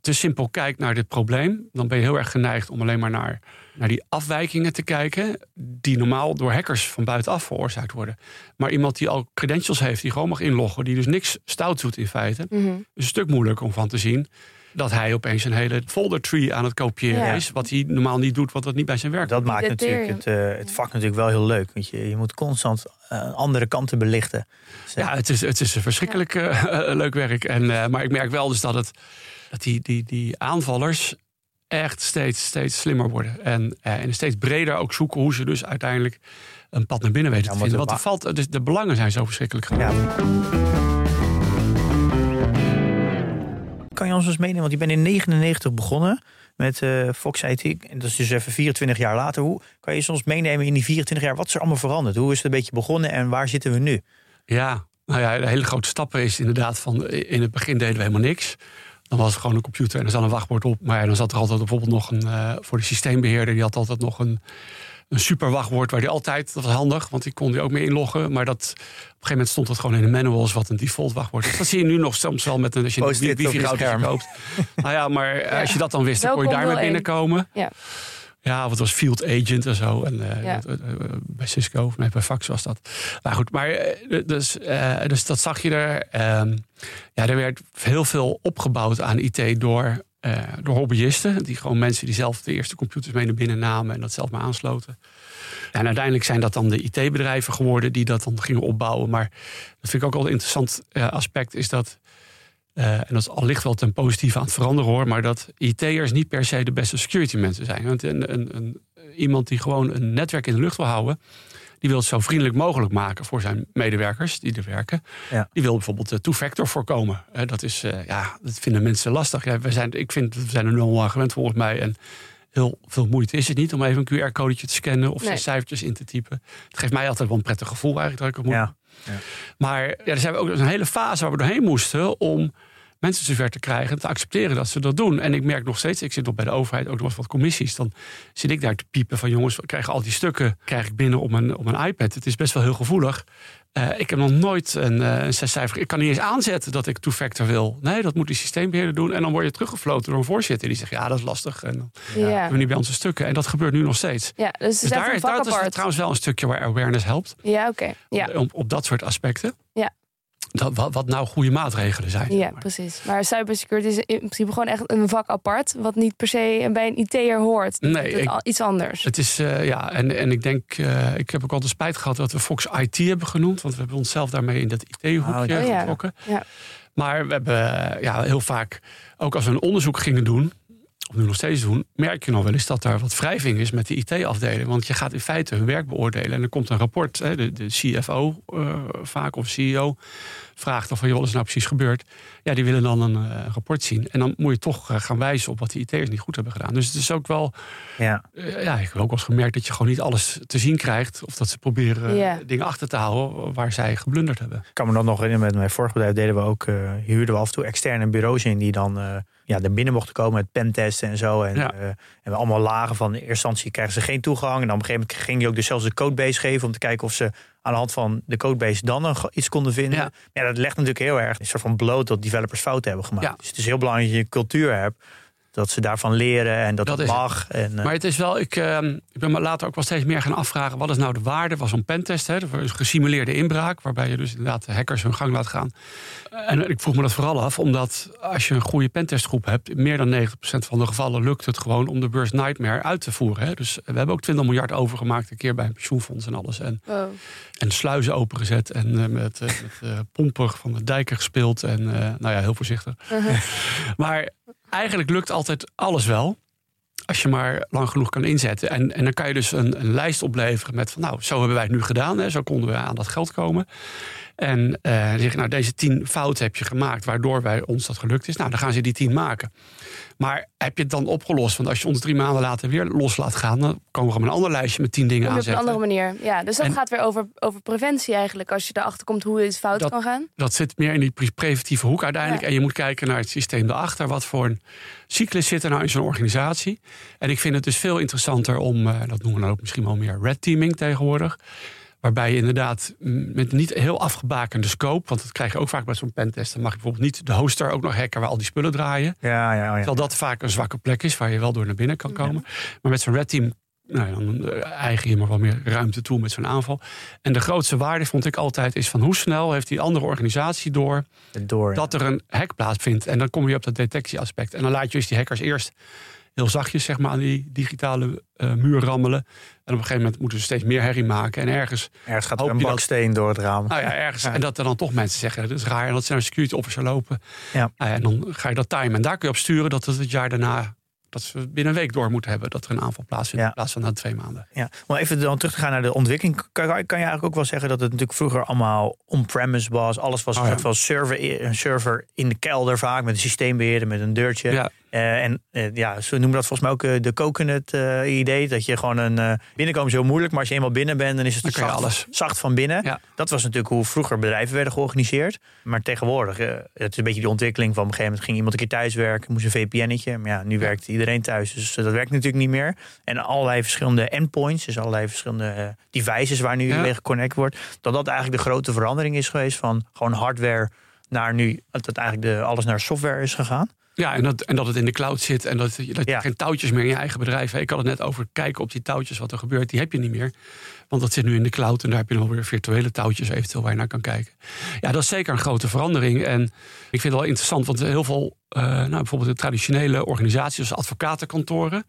[SPEAKER 4] te simpel kijkt naar dit probleem, dan ben je heel erg geneigd om alleen maar naar, naar die afwijkingen te kijken, die normaal door hackers van buitenaf veroorzaakt worden. Maar iemand die al credentials heeft, die gewoon mag inloggen, die dus niks stout doet in feite,
[SPEAKER 2] Mhm.
[SPEAKER 4] is een stuk moeilijker om van te zien dat hij opeens een hele folder tree aan het kopiëren
[SPEAKER 2] Ja.
[SPEAKER 4] is, wat hij normaal niet doet, wat dat niet bij zijn werk
[SPEAKER 3] Dat maakt natuurlijk het, eh, het vak natuurlijk wel heel leuk. Want je, je moet constant eh, andere kanten belichten. Dus,
[SPEAKER 4] Ja, het is, het is een verschrikkelijk eh, leuk werk. En, eh, maar ik merk wel dus dat, het, dat die, die, die aanvallers echt steeds, steeds slimmer worden. En, eh, en steeds breder ook zoeken hoe ze dus uiteindelijk een pad naar binnen weten
[SPEAKER 3] Ja,
[SPEAKER 4] te vinden.
[SPEAKER 3] de
[SPEAKER 4] Want er valt, dus de belangen zijn zo verschrikkelijk groot.
[SPEAKER 3] ja. Kan je ons eens meenemen, want je bent in 99 begonnen met eh, Fox IT. En dat is dus even 24 jaar later. Hoe kan je ons meenemen in die 24 jaar? Wat is er allemaal veranderd? Hoe is het een beetje begonnen en waar zitten we nu?
[SPEAKER 4] Ja, nou ja, de hele grote stappen is inderdaad van in het begin deden we helemaal niks. Dan was het gewoon een computer en er zat een wachtwoord op. Maar ja, dan zat er altijd bijvoorbeeld nog een, eh, voor de systeembeheerder, die had altijd nog een, een super wachtwoord waar die altijd, dat was handig, want die kon die ook mee inloggen. Maar dat, op een gegeven moment stond het gewoon in de manuals wat een default wachtwoord is. Dat zie je nu nog soms wel met een, als je een wifi-router koopt. nou ja, maar eh, als je dat dan wist, dan kon je daarmee binnenkomen.
[SPEAKER 2] Ja.
[SPEAKER 4] Ja, of het was Field Agent en zo. En, eh,
[SPEAKER 2] Ja.
[SPEAKER 4] eh, bij Cisco, of nee, bij Fax was dat. Maar goed, maar, eh, dus, dus dat zag je er. Ehm, ja, er werd heel veel opgebouwd aan IT door, door hobbyisten. Die gewoon mensen die zelf de eerste computers mee naar binnen namen en dat zelf maar aansloten. En uiteindelijk zijn dat dan de IT-bedrijven geworden die dat dan gingen opbouwen. Maar dat vind ik ook wel een interessant aspect, is dat. Eh, en dat is allicht wel ten positieve aan het veranderen hoor. Maar dat IT'ers niet per se de beste security mensen zijn. Want een, een, een, iemand die gewoon een netwerk in de lucht wil houden. Die wil het zo vriendelijk mogelijk maken voor zijn medewerkers die er werken.
[SPEAKER 3] Ja.
[SPEAKER 4] Die wil bijvoorbeeld de two-factor voorkomen. Eh, dat, is, eh, ja, dat vinden mensen lastig. Ja, we zijn, ik vind, we zijn er nul aan gewend volgens mij. En heel veel moeite is het niet om even een QR-codetje te scannen of
[SPEAKER 2] Nee.
[SPEAKER 4] zes cijfertjes in te typen. Het geeft mij altijd wel een prettig gevoel eigenlijk dat ik het moet
[SPEAKER 3] Ja.
[SPEAKER 4] maar ja, er zijn ook een hele fase waar we doorheen moesten om mensen zover te krijgen te accepteren dat ze dat doen. En ik merk nog steeds, ik zit nog bij de overheid ook nog eens wat commissies. Dan zit ik daar te piepen van jongens, we krijgen al die stukken krijg ik binnen op een, op een iPad. Het is best wel heel gevoelig. Eh, ik heb nog nooit een, eh, een zescijfer. Ik kan niet eens aanzetten dat ik two-factor wil. Nee, dat moet die systeembeheerder doen. En dan word je teruggefloten door een voorzitter die zegt ja, dat is lastig. En dan
[SPEAKER 2] Ja.
[SPEAKER 4] hebben we niet bij onze stukken. En dat gebeurt nu nog steeds.
[SPEAKER 2] Ja, dus
[SPEAKER 4] Dus daar, dat is trouwens wel een stukje waar awareness helpt.
[SPEAKER 2] Ja, oké. Ja.
[SPEAKER 4] Op, op dat soort aspecten.
[SPEAKER 2] Ja.
[SPEAKER 4] Dat, wat, wat nou goede maatregelen zijn.
[SPEAKER 2] Ja, precies. Maar cybersecurity is in principe gewoon echt een vak apart, wat niet per se bij een IT'er hoort.
[SPEAKER 4] Nee, ik-
[SPEAKER 2] iets anders.
[SPEAKER 4] Het is, eh, ja, en, en ik denk, eh, ik heb ook altijd spijt gehad dat we Fox IT hebben genoemd. Want we hebben onszelf daarmee in dat IT-hoekje
[SPEAKER 3] Oh,
[SPEAKER 2] ja.
[SPEAKER 4] getrokken.
[SPEAKER 2] Ja.
[SPEAKER 4] Maar we hebben eh, ja, heel vaak, ook als we een onderzoek gingen doen, of nu nog steeds doen, merk je nog wel eens dat daar wat wrijving is met de IT-afdeling. Want je gaat in feite hun werk beoordelen. En er komt een rapport, hè, de, de CFO eh, vaak of CEO vraagt dan van, joh, wat is nou precies gebeurd? Ja, die willen dan een eh, rapport zien. En dan moet je toch eh, gaan wijzen op wat de IT'ers niet goed hebben gedaan. Dus het is ook wel,
[SPEAKER 3] Ja.
[SPEAKER 4] eh, ja, ik heb ook wel eens gemerkt dat je gewoon niet alles te zien krijgt. Of dat ze proberen
[SPEAKER 2] Ja.
[SPEAKER 4] dingen achter te houden waar zij geblunderd hebben.
[SPEAKER 3] Ik kan me dat nog herinneren, met mijn vorige bedrijf deden we ook, eh, huurden we af en toe externe bureaus in die dan eh ja, er binnen mochten komen met pentesten en zo. En,
[SPEAKER 4] Ja.
[SPEAKER 3] eh, en we allemaal lagen van in eerste instantie krijgen ze geen toegang. En dan op een gegeven moment ging je ook dus zelfs de codebase geven om te kijken of ze aan de hand van de codebase dan nog iets konden vinden.
[SPEAKER 4] Ja.
[SPEAKER 3] Ja, dat legt natuurlijk heel erg een soort van bloot dat developers fouten hebben gemaakt.
[SPEAKER 4] Ja.
[SPEAKER 3] Dus het is heel belangrijk dat je een cultuur hebt. Dat ze daarvan leren en dat
[SPEAKER 4] Dat
[SPEAKER 3] het
[SPEAKER 4] is het.
[SPEAKER 3] mag. En, eh,
[SPEAKER 4] Maar het is wel, ik, eh, ik ben me later ook wel steeds meer gaan afvragen... wat is nou de waarde van zo'n pentest? Hè? Een gesimuleerde inbraak, waarbij je dus inderdaad de hackers hun gang laat gaan. En ik vroeg me dat vooral af, omdat als je een goede pentestgroep hebt... in meer dan 90% van de gevallen lukt het gewoon om de Burst Nightmare uit te voeren. Hè? Dus we hebben ook 20 miljard overgemaakt, een keer bij een pensioenfonds en alles. En,
[SPEAKER 2] Wow.
[SPEAKER 4] en sluizen opengezet en eh, met, eh, met eh, pompen van de dijken gespeeld. En eh, nou ja, heel voorzichtig. Maar eigenlijk lukt altijd alles wel. Als je maar lang genoeg kan inzetten. En, en dan kan je dus een, lijst opleveren met van nou, zo hebben wij het nu gedaan. Hè, zo konden we aan dat geld komen. En eh, dan zeg je, nou, deze tien fouten heb je gemaakt, waardoor wij ons dat gelukt is. Nou, dan gaan ze die tien maken. Maar heb je het dan opgelost? Want als je ons drie maanden later weer los laat gaan, dan komen we op een ander lijstje met tien dingen
[SPEAKER 2] Op een andere manier. Ja, dus dat
[SPEAKER 4] En-
[SPEAKER 2] gaat weer over, over preventie eigenlijk. Als je erachter komt hoe iets fout
[SPEAKER 4] Dat-
[SPEAKER 2] kan gaan.
[SPEAKER 4] dat zit meer in die pre- preventieve hoek uiteindelijk.
[SPEAKER 2] Ja.
[SPEAKER 4] En je moet kijken naar het systeem erachter. Wat voor een cyclus zit er nou in zo'n organisatie? En ik vind het dus veel interessanter om, eh, dat noemen we dan ook misschien wel meer red teaming tegenwoordig. Waarbij je inderdaad mm, met niet heel afgebakende scope, want dat krijg je ook vaak bij zo'n pentest. Dan mag je bijvoorbeeld niet de hoster ook nog hacken waar al die spullen draaien.
[SPEAKER 3] ja, ja, ja.
[SPEAKER 4] Terwijl dat vaak een zwakke plek is waar je wel door naar binnen kan komen. Maar met zo'n red team nou ja, dan eh, eigen je maar wat meer ruimte toe met zo'n aanval. En de grootste waarde vond ik altijd is van hoe snel heeft die andere organisatie door
[SPEAKER 3] Door.
[SPEAKER 4] dat er een hack plaatsvindt. En dan kom je op dat detectieaspect. En dan laat je dus die hackers eerst heel zachtjes zeg maar, aan die digitale eh, muur rammelen. En op een gegeven moment moeten ze steeds meer herrie maken. En ergens,
[SPEAKER 3] Ergens gaat er een
[SPEAKER 4] dat-
[SPEAKER 3] baksteen door het raam.
[SPEAKER 4] nou ja, ergens.
[SPEAKER 3] Ja.
[SPEAKER 4] En dat er dan toch mensen zeggen, dat is raar. En dat een security officer lopen.
[SPEAKER 3] Ja.
[SPEAKER 4] Nou ja, en dan ga je dat timen. En daar kun je op sturen dat het het jaar daarna... dat ze binnen een week door moeten hebben dat er een aanval plaatsvindt.
[SPEAKER 3] Ja.
[SPEAKER 4] In plaats van na twee maanden.
[SPEAKER 3] Ja, om even dan terug te gaan naar de ontwikkeling. Kan, kan je eigenlijk ook wel zeggen dat het natuurlijk vroeger allemaal on-premise was. Alles was
[SPEAKER 4] Oh, ja.
[SPEAKER 3] server, een server in de kelder vaak. Met een systeembeheerder, met een deurtje.
[SPEAKER 4] Ja.
[SPEAKER 3] Eh, en eh, ja, ze noemen dat volgens mij ook eh, de coconut idee. Dat je gewoon een binnenkomen is heel moeilijk. Maar als je eenmaal binnen bent, dan is het
[SPEAKER 4] je
[SPEAKER 3] zacht,
[SPEAKER 4] alles.
[SPEAKER 3] zacht van binnen.
[SPEAKER 4] Ja.
[SPEAKER 3] Dat was natuurlijk hoe vroeger bedrijven werden georganiseerd. Maar tegenwoordig, het is een beetje die ontwikkeling van op een gegeven moment ging iemand een keer thuis werken, moest een VPN'tje. Maar ja, nu werkt iedereen thuis. Dus dat werkt natuurlijk niet meer. En allerlei verschillende endpoints, dus allerlei verschillende devices waar nu
[SPEAKER 4] Ja.
[SPEAKER 3] mee geconnect wordt. Dat dat eigenlijk de grote verandering is geweest van gewoon hardware naar nu, dat eigenlijk de, alles naar software is gegaan.
[SPEAKER 4] Ja, en dat, en dat het in de cloud zit en dat, je- dat je
[SPEAKER 3] Ja.
[SPEAKER 4] geen touwtjes meer in je eigen bedrijf hebt. Ik had het net over kijken op die touwtjes wat er gebeurt. Die heb je niet meer. Want dat zit nu in de cloud en daar heb je dan weer virtuele touwtjes eventueel waar je naar kan kijken. Ja, dat is zeker een grote verandering. En ik vind het wel interessant, want heel veel, eh, nou, bijvoorbeeld de traditionele organisaties, zoals advocatenkantoren,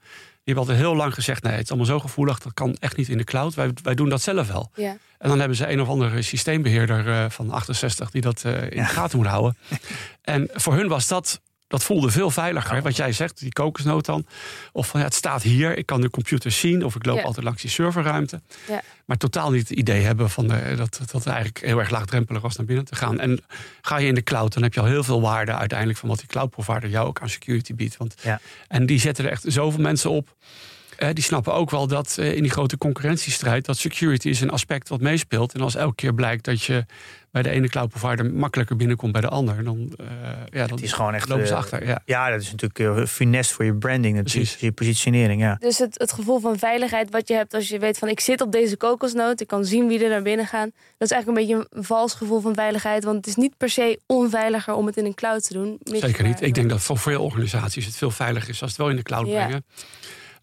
[SPEAKER 4] die hebben altijd heel lang gezegd: nee, het is allemaal zo gevoelig, dat kan echt niet in de cloud. Wij, wij doen dat zelf wel.
[SPEAKER 2] Ja.
[SPEAKER 4] En dan hebben ze een of andere systeembeheerder eh, van 68 die dat eh, in de gaten moet houden. En voor hun was dat, dat voelde veel veiliger. Wat jij zegt, die kokosnoot dan. Of van ja, het staat hier, ik kan de computer zien. Of ik loop
[SPEAKER 2] Ja.
[SPEAKER 4] altijd langs die serverruimte.
[SPEAKER 2] Ja.
[SPEAKER 4] Maar totaal niet het idee hebben van de, dat, dat het eigenlijk heel erg laagdrempelig was naar binnen te gaan. En ga je in de cloud, dan heb je al heel veel waarde uiteindelijk van wat die cloud provider jou ook aan security biedt. Want,
[SPEAKER 3] Ja.
[SPEAKER 4] En die zetten er echt zoveel mensen op. Eh, die snappen ook wel dat eh, in die grote concurrentiestrijd... dat security is een aspect wat meespeelt. En als elke keer blijkt dat je bij de ene cloud provider... makkelijker binnenkomt bij de ander... dan, eh, ja, dan
[SPEAKER 3] Het is gewoon echt.
[SPEAKER 4] lopen ze achter. Ja.
[SPEAKER 3] Ja, dat is natuurlijk uh, funest voor je branding, natuurlijk,
[SPEAKER 4] Precies.
[SPEAKER 3] je positionering. Ja.
[SPEAKER 2] Dus het, het gevoel van veiligheid wat je hebt als je weet van ik zit op deze kokosnoot, ik kan zien wie er naar binnen gaan. Dat is eigenlijk een beetje een vals gevoel van veiligheid, want het is niet per se onveiliger om het in een cloud te doen.
[SPEAKER 4] Zeker niet. Ik denk dat voor veel organisaties het veel veiliger is als het wel in de cloud
[SPEAKER 2] Ja.
[SPEAKER 4] brengen.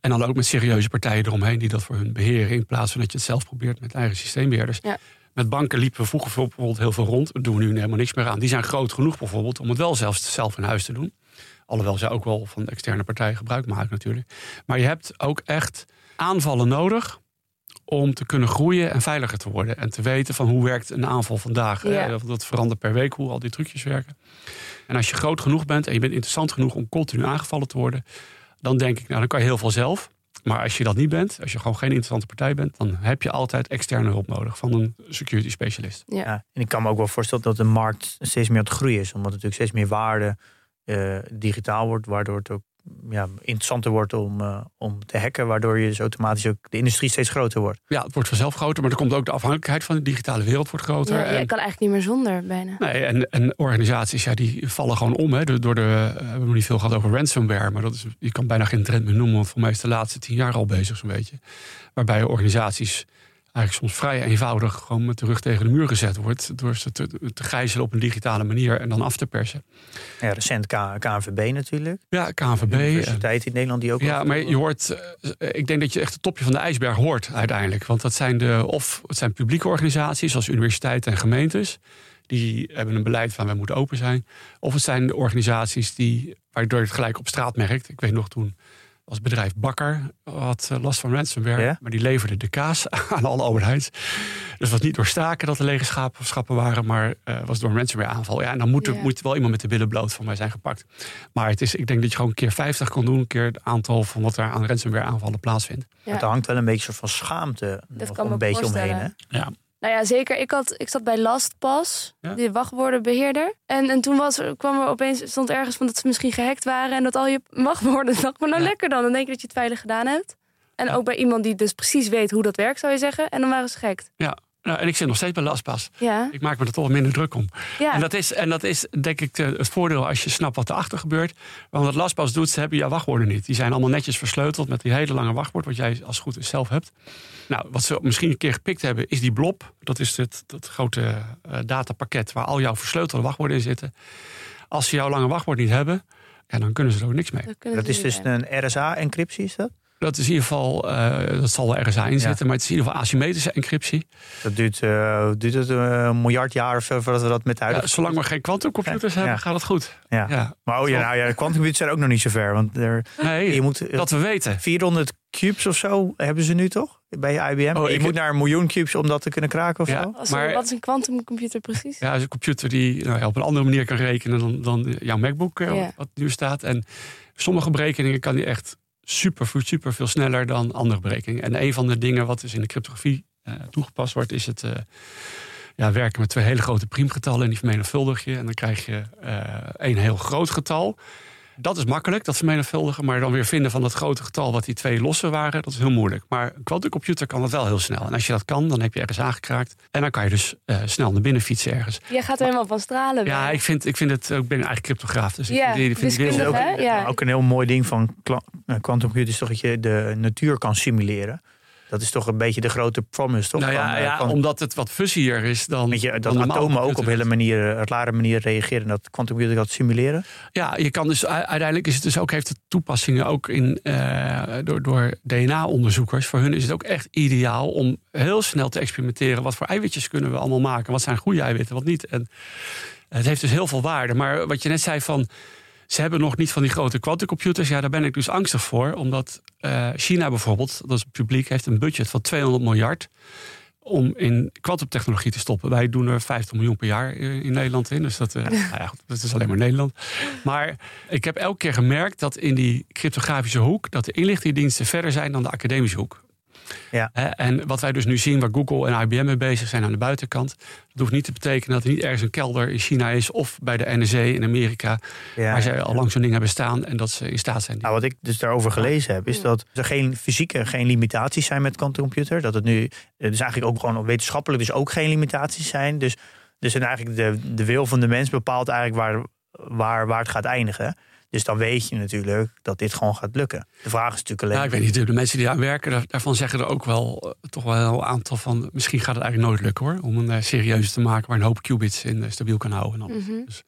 [SPEAKER 4] En dan ook met serieuze partijen eromheen die dat voor hun beheren. In plaats van dat je het zelf probeert met eigen systeembeheerders.
[SPEAKER 2] Ja.
[SPEAKER 4] Met banken liepen we vroeger bijvoorbeeld heel veel rond. Dat doen we nu helemaal niks meer aan. Die zijn groot genoeg bijvoorbeeld om het wel zelfs zelf in huis te doen. Alhoewel zij ook wel van de externe partijen gebruik maken natuurlijk. Maar je hebt ook echt aanvallen nodig om te kunnen groeien en veiliger te worden. En te weten van hoe werkt een aanval vandaag.
[SPEAKER 2] Ja.
[SPEAKER 4] Dat verandert per week hoe al die trucjes werken. En als je groot genoeg bent en je bent interessant genoeg om continu aangevallen te worden, dan denk ik, nou dan kan je heel veel zelf. Maar als je dat niet bent, als je gewoon geen interessante partij bent, dan heb je altijd externe hulp nodig van een security specialist.
[SPEAKER 2] Ja.
[SPEAKER 3] Ja, en ik kan me ook wel voorstellen dat de markt steeds meer aan het groeien is. Omdat natuurlijk steeds meer waarde eh, digitaal wordt. Waardoor het ook ja, interessanter wordt om, eh, om te hacken. Waardoor je dus automatisch ook de industrie steeds groter wordt.
[SPEAKER 4] Ja, het wordt vanzelf groter, maar er komt ook de afhankelijkheid van de digitale wereld wordt groter.
[SPEAKER 2] Ja,
[SPEAKER 4] En-
[SPEAKER 2] je kan eigenlijk niet meer zonder bijna.
[SPEAKER 4] Nee, en, en organisaties ja, die vallen gewoon om. Hè. Door door de, eh, we hebben nog niet veel gehad over ransomware. Maar dat is, je kan bijna geen trend meer noemen. Want voor mij is de laatste tien jaar al bezig zo'n beetje. Waarbij organisaties eigenlijk soms vrij eenvoudig... gewoon met de rug tegen de muur gezet wordt. Door ze te, te gijzelen op een digitale manier en dan af te persen.
[SPEAKER 3] Ja, recent K- KNVB natuurlijk.
[SPEAKER 4] Ja, KNVB.
[SPEAKER 3] De universiteit in Nederland die ook...
[SPEAKER 4] Ja, maar je hoort, eh, ik denk dat je echt het topje van de ijsberg hoort uiteindelijk. Want dat zijn de, of het zijn publieke organisaties zoals universiteiten en gemeentes. Die hebben een beleid van wij moeten open zijn. Of het zijn de organisaties die, waardoor je het gelijk op straat merkt. Ik weet nog toen als bedrijf Bakker had eh, last van ransomware.
[SPEAKER 3] Ja?
[SPEAKER 4] Maar die leverde de kaas aan alle Albert Heijns. Dus het was niet door staken dat er lege schapen, schappen waren. Maar eh was door een ransomware aanval. Ja, en dan moet er
[SPEAKER 2] Ja.
[SPEAKER 4] moet wel iemand met de billen bloot van mij zijn gepakt. Maar het is, ik denk dat je gewoon een keer 50 kan doen. Een keer het aantal van wat er aan ransomware aanvallen plaatsvindt.
[SPEAKER 2] Ja.
[SPEAKER 3] Het hangt wel een beetje soort van schaamte nog
[SPEAKER 2] kan me
[SPEAKER 3] een beetje omheen. Hè?
[SPEAKER 4] Ja.
[SPEAKER 2] Nou ja, zeker. Ik, had, ik zat bij LastPass,
[SPEAKER 4] Ja?
[SPEAKER 2] die wachtwoordenbeheerder. En, en toen was, er- kwam er opeens, stond ergens van dat ze misschien gehackt waren... en dat al je wachtwoorden, dacht maar nou
[SPEAKER 4] Ja.
[SPEAKER 2] lekker dan. Dan denk je dat je het veilig gedaan hebt. En
[SPEAKER 4] Ja.
[SPEAKER 2] ook bij iemand die dus precies weet hoe dat werkt, zou je zeggen. En dan waren ze gehackt.
[SPEAKER 4] Nou, en ik zit nog steeds bij LastPass.
[SPEAKER 2] Ja,
[SPEAKER 4] Ik maak me er toch minder druk om.
[SPEAKER 2] ja.
[SPEAKER 4] En, dat is, en dat is denk ik de- het voordeel als je snapt wat erachter gebeurt. Want wat LastPass doet, ze hebben jouw wachtwoorden niet. Die zijn allemaal netjes versleuteld met die hele lange wachtwoord... wat jij als het goed is zelf hebt. Nou, wat ze misschien een keer gepikt hebben, is die blob. Dat is het, dat grote eh, datapakket waar al jouw versleutelde wachtwoorden in zitten. Als ze jouw lange wachtwoord niet hebben, ja, dan kunnen ze er ook niks mee.
[SPEAKER 2] Dat,
[SPEAKER 3] is dus een RSA-encryptie, is dat?
[SPEAKER 4] Dat is in ieder geval, eh, dat zal er RSA in zitten, maar het is in ieder geval asymmetrische encryptie.
[SPEAKER 3] Dat duurt, eh, duurt het eh, een miljard jaar of zo voordat we dat met de
[SPEAKER 4] Ja, zolang we geen kwantumcomputers
[SPEAKER 3] Ja.
[SPEAKER 4] hebben, gaat het goed.
[SPEAKER 3] Ja.
[SPEAKER 4] Ja.
[SPEAKER 3] Maar oh ja, nou ja, de quantumcomputers zijn ook nog niet zo ver. Want er,
[SPEAKER 4] Nee,
[SPEAKER 3] je moet,
[SPEAKER 4] dat we weten.
[SPEAKER 3] 400 cubes of zo hebben ze nu toch? Bij IBM.
[SPEAKER 4] Oh,
[SPEAKER 3] je
[SPEAKER 4] ik-
[SPEAKER 3] moet naar een miljoen cubes om dat te kunnen kraken of
[SPEAKER 4] Ja.
[SPEAKER 3] zo?
[SPEAKER 2] Als,
[SPEAKER 4] Maar-
[SPEAKER 2] wat is een quantumcomputer precies?
[SPEAKER 4] Ja, is een computer die nou, op een andere manier kan rekenen dan, dan jouw MacBook,
[SPEAKER 2] Ja.
[SPEAKER 4] wat nu staat. En sommige berekeningen kan die echt super, super veel sneller dan andere berekeningen. En een van de dingen wat dus in de cryptografie eh, toegepast wordt, is het eh, ja, werken met twee hele grote priemgetallen en die vermenigvuldig je. En dan krijg je eh een heel groot getal. Dat is makkelijk, dat vermenigvuldigen. Maar dan weer vinden van dat grote getal wat die twee losse waren, dat is heel moeilijk. Maar een quantumcomputer kan dat wel heel snel. En als je dat kan, dan heb je ergens aangekraakt. En dan kan je dus eh, snel naar binnen fietsen ergens.
[SPEAKER 2] Jij gaat er helemaal van stralen.
[SPEAKER 4] Ja,
[SPEAKER 2] bij.
[SPEAKER 4] ik vind, ik vind het, ik ben eigenlijk cryptograaf. Dus ik vind die, vind?
[SPEAKER 2] Ja.
[SPEAKER 3] Ook een heel mooi ding van kla- eh, quantumcomputers is toch dat je de natuur kan simuleren. Dat is toch een beetje de grote promise, toch?
[SPEAKER 4] Nou ja,
[SPEAKER 3] Van, eh,
[SPEAKER 4] ja,
[SPEAKER 3] van-
[SPEAKER 4] omdat het wat fussier is dan.
[SPEAKER 3] Weet je,
[SPEAKER 4] dan
[SPEAKER 3] dat
[SPEAKER 4] normaal
[SPEAKER 3] atomen ook op hele manieren, op rare manieren reageren. en Dat quantumcomputer dat simuleren.
[SPEAKER 4] Ja, je kan dus uiteindelijk is het dus ook, heeft het toepassingen ook in, eh, door, door DNA-onderzoekers. Voor hun is het ook echt ideaal om heel snel te experimenteren. Wat voor eiwitjes kunnen we allemaal maken? Wat zijn goede eiwitten, wat niet? En het heeft dus heel veel waarde. Maar wat je net zei van. Ze hebben nog niet van die grote quantumcomputers. Ja, daar ben ik dus angstig voor. Omdat eh, China bijvoorbeeld, dat is publiek, heeft een budget van 200 miljard om in kwantumtechnologie te stoppen. Wij doen er 50 miljoen per jaar in in Nederland in. Dus dat, eh, nou ja, dat is alleen maar Nederland. Maar ik heb elke keer gemerkt dat in die cryptografische hoek... dat de inlichtingendiensten verder zijn dan de academische hoek.
[SPEAKER 3] Ja.
[SPEAKER 4] En wat wij dus nu zien, waar Google en IBM mee bezig zijn aan de buitenkant... dat hoeft niet te betekenen dat er niet ergens een kelder in China is... of bij de NSA in Amerika,
[SPEAKER 3] Ja,
[SPEAKER 4] waar zij al lang zo'n ding hebben staan... en dat ze in staat zijn.
[SPEAKER 3] Nou, wat ik dus daarover gelezen heb, is dat er geen fysieke geen limitaties zijn met quantumcomputer. Dat het nu, dus eigenlijk ook gewoon wetenschappelijk dus ook geen limitaties zijn. Dus, dus en eigenlijk de, de wil van de mens bepaalt eigenlijk waar, waar, waar het gaat eindigen. Dus dan weet je natuurlijk dat dit gewoon gaat lukken. De vraag is natuurlijk alleen.
[SPEAKER 4] Ja, ik weet niet, de mensen die aan werken, daar- daarvan zeggen er ook wel eh, toch wel een aantal van. Misschien gaat het eigenlijk nooit lukken hoor. Om een eh, serieuze te maken waar een hoop qubits in eh, stabiel kan houden. En alles.
[SPEAKER 2] Mhm.
[SPEAKER 4] Dus,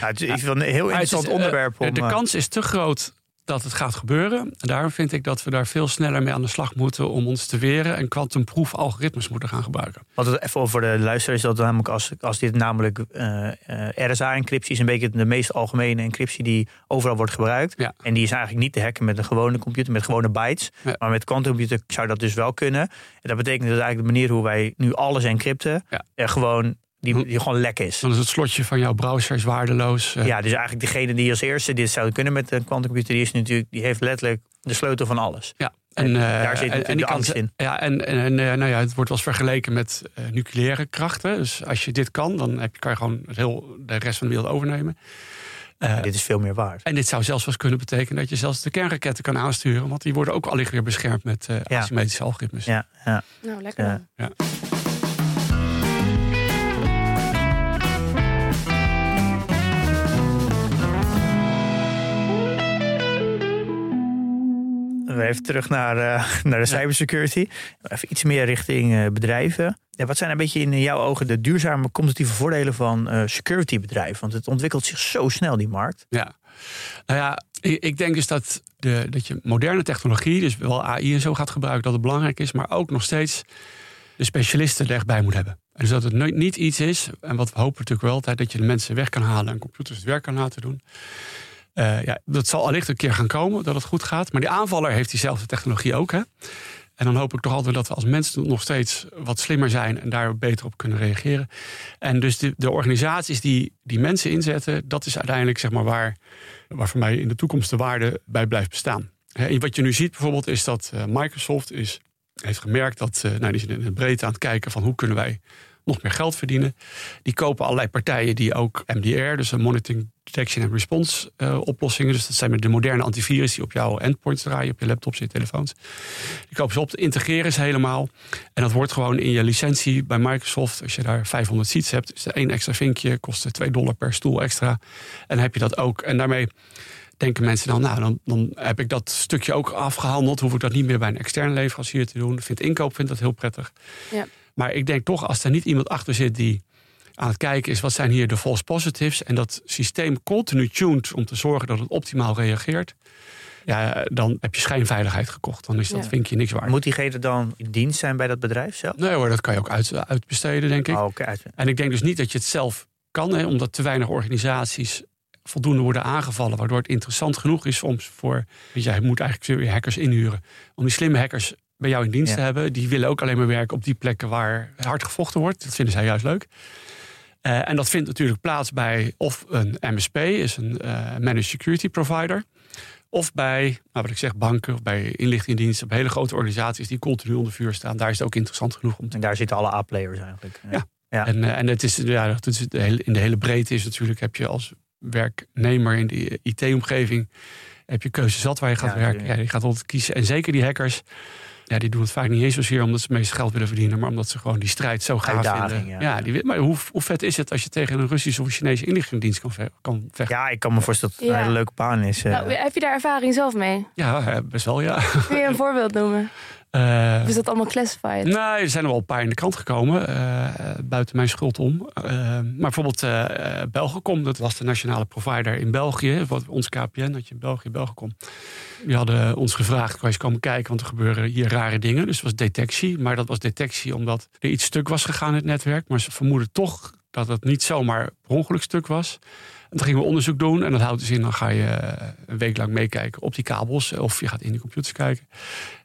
[SPEAKER 3] Nou, het is een heel interessant onderwerp. Om,
[SPEAKER 4] de kans is te groot dat het gaat gebeuren. En daarom vind ik dat we daar veel sneller mee aan de slag moeten om ons te weren en kwantumproof algoritmes moeten gaan gebruiken.
[SPEAKER 3] Het even voor de luisteraars, dat namelijk als, als dit namelijk uh, uh, RSA-encryptie is een beetje de meest algemene encryptie die overal wordt gebruikt.
[SPEAKER 4] Ja.
[SPEAKER 3] En die is eigenlijk niet te hacken met een gewone computer, met gewone bytes.
[SPEAKER 4] Ja.
[SPEAKER 3] Maar met quantumcomputer zou dat dus wel kunnen. En dat betekent dus eigenlijk de manier hoe wij nu alles encrypten,
[SPEAKER 4] Ja.
[SPEAKER 3] eh, gewoon die, die gewoon lek is.
[SPEAKER 4] Dan is het slotje van jouw browser is waardeloos. eh,
[SPEAKER 3] Ja, dus eigenlijk degene die als eerste dit zou kunnen met een quantumcomputer, die is natuurlijk, die heeft letterlijk de sleutel van alles.
[SPEAKER 4] Ja,
[SPEAKER 3] En
[SPEAKER 4] en, eh,
[SPEAKER 3] daar zit
[SPEAKER 4] en-
[SPEAKER 3] natuurlijk
[SPEAKER 4] en die
[SPEAKER 3] de angst in.
[SPEAKER 4] Ja, en, en, en, eh, nou ja, het wordt wel eens vergeleken met nucleaire krachten. Dus als je dit kan, dan heb je, kan je gewoon het heel, de rest van de wereld overnemen. Eh,
[SPEAKER 3] dit is veel meer waard.
[SPEAKER 4] en dit zou zelfs wel eens kunnen betekenen dat je zelfs de kernraketten kan aansturen. Want die worden ook allicht weer beschermd met eh
[SPEAKER 3] Ja.
[SPEAKER 4] asymmetrische algoritmes.
[SPEAKER 3] Ja, ja.
[SPEAKER 2] Nou, lekker
[SPEAKER 3] Ja.
[SPEAKER 2] Dan.
[SPEAKER 3] Even terug naar, eh, naar de cybersecurity. Even iets meer richting eh, bedrijven. Ja, wat zijn een beetje in jouw ogen de duurzame competitieve voordelen van eh security bedrijven? Want het ontwikkelt zich zo snel, die markt.
[SPEAKER 4] Ja, nou ja, ik, denk dus dat, de, dat je moderne technologie, dus wel AI en zo gaat gebruiken, dat het belangrijk is, maar ook nog steeds de specialisten er echt bij moet hebben. En dus dat het nooit niet iets is, en wat we hopen natuurlijk wel altijd, dat je de mensen weg kan halen en computers het werk kan laten doen. Eh, ja, dat zal allicht een keer gaan komen, dat het goed gaat. Maar die aanvaller heeft diezelfde technologie ook. Hè? En dan hoop ik toch altijd dat we als mensen nog steeds wat slimmer zijn en daar beter op kunnen reageren. En dus de, de organisaties die die mensen inzetten, dat is uiteindelijk zeg maar waar, waar voor mij in de toekomst de waarde bij blijft bestaan. Wat je nu ziet bijvoorbeeld is dat eh, Microsoft is, heeft gemerkt dat, eh, nou, die zijn in het breedte aan het kijken van hoe kunnen wij nog meer geld verdienen. Die kopen allerlei partijen die ook MDR, dus een Monitoring Detection and Response eh, oplossingen. Dus dat zijn de moderne antivirus die op jouw endpoints draaien, op je laptops, je telefoons. Die kopen ze op, integreren ze helemaal. En dat wordt gewoon in je licentie bij Microsoft. Als je daar 500 seats hebt, is er één extra vinkje, kost 2 dollar per stoel extra. En heb je dat ook. En daarmee denken mensen dan, nou, dan, dan heb ik dat stukje ook afgehandeld. Hoef ik dat niet meer bij een externe leverancier te doen. Vindt inkoop vindt dat heel prettig.
[SPEAKER 2] Ja.
[SPEAKER 4] Maar ik denk toch, als er niet iemand achter zit die aan het kijken is, wat zijn hier de false positives? En dat systeem continu tuned om te zorgen dat het optimaal reageert. Ja, dan heb je schijnveiligheid gekocht. Dan is dat
[SPEAKER 2] Ja.
[SPEAKER 4] vinkje niks waard.
[SPEAKER 3] Moet diegene dan in dienst zijn bij dat bedrijf zelf?
[SPEAKER 4] Nee hoor, dat kan je ook uit, uitbesteden, denk ik.
[SPEAKER 3] Oh,
[SPEAKER 4] En ik denk dus niet dat je het zelf kan, hè, omdat te weinig organisaties voldoende worden aangevallen, waardoor het interessant genoeg is om voor, weet je, je moet eigenlijk weer hackers inhuren, om die slimme hackers bij jou in dienst
[SPEAKER 3] Ja.
[SPEAKER 4] te hebben. Die willen ook alleen maar werken op die plekken waar hard gevochten wordt. Dat vinden zij juist leuk. Eh, en dat vindt natuurlijk plaats bij of een MSP, is een eh, managed security provider. Of bij, nou wat ik zeg, banken of bij inlichtingendiensten, bij hele grote organisaties die continu onder vuur staan. Daar is het ook interessant genoeg om te
[SPEAKER 3] En daar zitten alle A-players eigenlijk.
[SPEAKER 4] Ja.
[SPEAKER 3] Ja.
[SPEAKER 4] En, eh, en het is, ja, dat is de hele, in de hele breedte is natuurlijk, heb je als werknemer in de IT-omgeving, heb je keuze zat waar je gaat
[SPEAKER 3] Ja,
[SPEAKER 4] werken. Ja, je gaat altijd kiezen. En zeker die hackers, ja, die doen het vaak niet eens zozeer omdat ze het meeste geld willen verdienen, maar omdat ze gewoon die strijd zo gaaf
[SPEAKER 3] Uitdaging,
[SPEAKER 4] vinden.
[SPEAKER 3] ja.
[SPEAKER 4] die, maar hoe, hoe vet is het als je tegen een Russische of Chinese inlichtingendienst kan, kan vechten?
[SPEAKER 3] Ja, ik kan me voorstellen dat het
[SPEAKER 2] Ja.
[SPEAKER 3] een hele leuke baan is. eh.
[SPEAKER 2] Nou, heb je daar ervaring zelf mee?
[SPEAKER 4] Ja, eh, best wel, ja.
[SPEAKER 2] Kun je een voorbeeld noemen? Of is dat allemaal classified?
[SPEAKER 4] Nee, er zijn er wel een paar in de krant gekomen, eh, buiten mijn schuld om. Eh, maar bijvoorbeeld Belgicom, dat was de nationale provider in België. Wat, ons KPN, dat je in België, Belgicom. Die hadden ons gevraagd, kan je eens komen kijken, want er gebeuren hier rare dingen. Dus het was detectie, maar dat was detectie omdat er iets stuk was gegaan in het netwerk. Maar ze vermoeden toch dat het niet zomaar per ongeluk stuk was. En toen gingen we onderzoek doen en dat houdt dus in, dan ga je eh, een week lang meekijken op die kabels of je gaat in de computers kijken.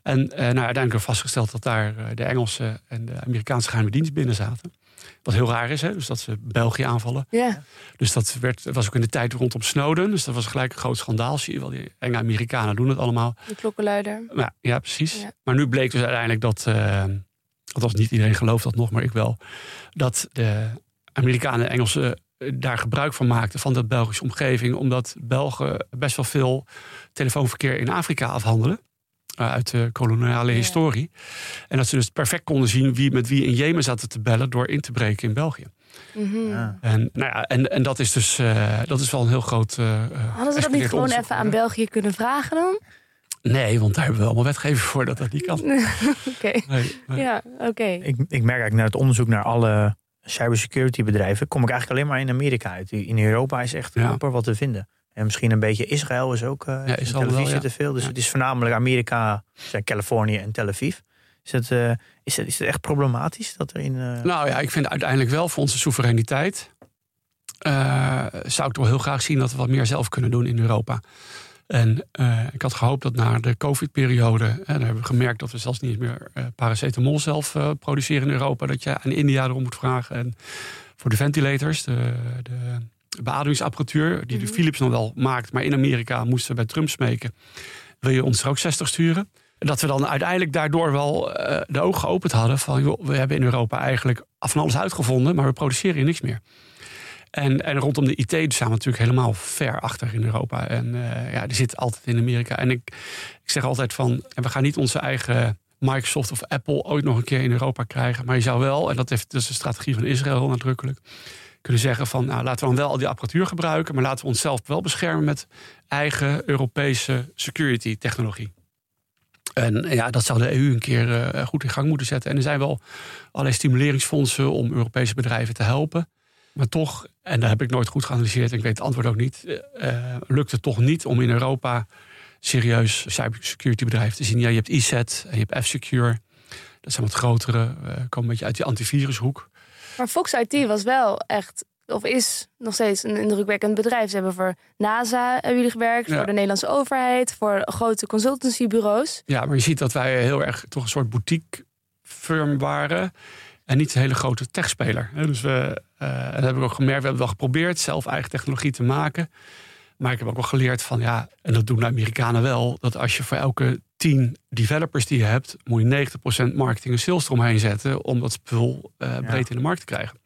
[SPEAKER 4] En eh, nou, uiteindelijk hebben we vastgesteld dat daar eh, de Engelse en de Amerikaanse geheime dienst binnen zaten. Wat heel raar is, hè? dus dat ze België aanvallen.
[SPEAKER 2] Ja.
[SPEAKER 4] Dus dat werd, was ook in de tijd rondom Snowden. Dus dat was gelijk een groot schandaal. Zie je wel, die enge Amerikanen doen het allemaal.
[SPEAKER 2] De klokkenluider.
[SPEAKER 4] Nou, ja, precies.
[SPEAKER 2] Ja.
[SPEAKER 4] Maar nu bleek dus uiteindelijk dat, eh althans niet iedereen gelooft dat nog, maar ik wel, dat de Amerikanen en Engelsen eh, daar gebruik van maakten van dat Belgische omgeving, omdat Belgen best wel veel telefoonverkeer in Afrika afhandelen. eh, uit de koloniale
[SPEAKER 2] Ja.
[SPEAKER 4] historie. En dat ze dus perfect konden zien wie met wie in Jemen zaten te bellen door in te breken in België.
[SPEAKER 2] Mhm.
[SPEAKER 3] Ja.
[SPEAKER 4] En, nou ja, en, en dat is dus eh, dat is wel een heel groot. eh,
[SPEAKER 2] Hadden ze dat niet gewoon
[SPEAKER 4] onderzoek
[SPEAKER 2] even aan. België kunnen vragen dan?
[SPEAKER 4] Nee, want daar hebben we allemaal wetgeving voor dat dat niet kan.
[SPEAKER 2] Oké.
[SPEAKER 4] Nee, nee.
[SPEAKER 2] Ja, oké.
[SPEAKER 3] Ik, ik merk eigenlijk naar het onderzoek naar alle cybersecurity bedrijven, kom ik eigenlijk alleen maar in Amerika uit. In Europa is echt
[SPEAKER 4] Ja.
[SPEAKER 3] amper wat te vinden. En misschien een beetje Israël is ook. Uh,
[SPEAKER 4] ja,
[SPEAKER 3] Israël televisie er veel. Dus het is voornamelijk Amerika, zijn Californië en Tel Aviv. Is het, uh, is het, is het echt problematisch dat er in. Uh...
[SPEAKER 4] Nou ja, ik vind uiteindelijk wel voor onze soevereiniteit. zou ik toch heel graag zien dat we wat meer zelf kunnen doen in Europa. En ik had gehoopt dat na de COVID-periode, en daar hebben we gemerkt dat we zelfs niet meer paracetamol zelf produceren in Europa, dat je aan India erom moet vragen. En voor de ventilators, de, de beademingsapparatuur, die de mhm. Philips nog wel maakt. Maar in Amerika moesten we bij Trump smeken. Wil je ons er ook 60 sturen? Dat we dan uiteindelijk daardoor wel uh, de ogen geopend hadden. Van joh, we hebben in Europa eigenlijk van alles uitgevonden, maar we produceren hier niks meer. En, en rondom de IT staan we natuurlijk helemaal ver achter in Europa. En uh, ja, die zit altijd in Amerika. En ik, ik zeg altijd van, we gaan niet onze eigen Microsoft of Apple ooit nog een keer in Europa krijgen. Maar je zou wel, en dat, heeft, is de strategie van Israël nadrukkelijk kunnen zeggen van nou, laten we dan wel al die apparatuur gebruiken, maar laten we onszelf wel beschermen met eigen Europese security technologie. En ja, dat zou de EU een keer uh, goed in gang moeten zetten. En er zijn wel allerlei stimuleringsfondsen om Europese bedrijven te helpen. Maar toch, en daar heb ik nooit goed geanalyseerd, en ik weet het antwoord ook niet, uh, lukt het toch niet om in Europa serieus cybersecurity bedrijven te zien. Ja, je hebt ESET en je hebt F-Secure. Dat zijn wat grotere, uh, komen een beetje uit die antivirushoek.
[SPEAKER 2] Maar Fox IT was wel echt, of is nog steeds een indrukwekkend bedrijf. Ze hebben voor NASA hebben jullie gewerkt, voor de Nederlandse overheid, voor grote consultancybureaus.
[SPEAKER 4] Ja, maar je ziet dat wij heel erg toch een soort boutique firm waren. En niet een hele grote techspeler. Dus we, uh, dat heb ik ook gemerkt. We hebben wel geprobeerd zelf eigen technologie te maken. Maar ik heb ook wel geleerd van ja, en dat doen de Amerikanen wel, dat als je voor elke 10 developers die je hebt, moet je 90% marketing en sales eromheen zetten om dat spul uh, breed in de markt te krijgen.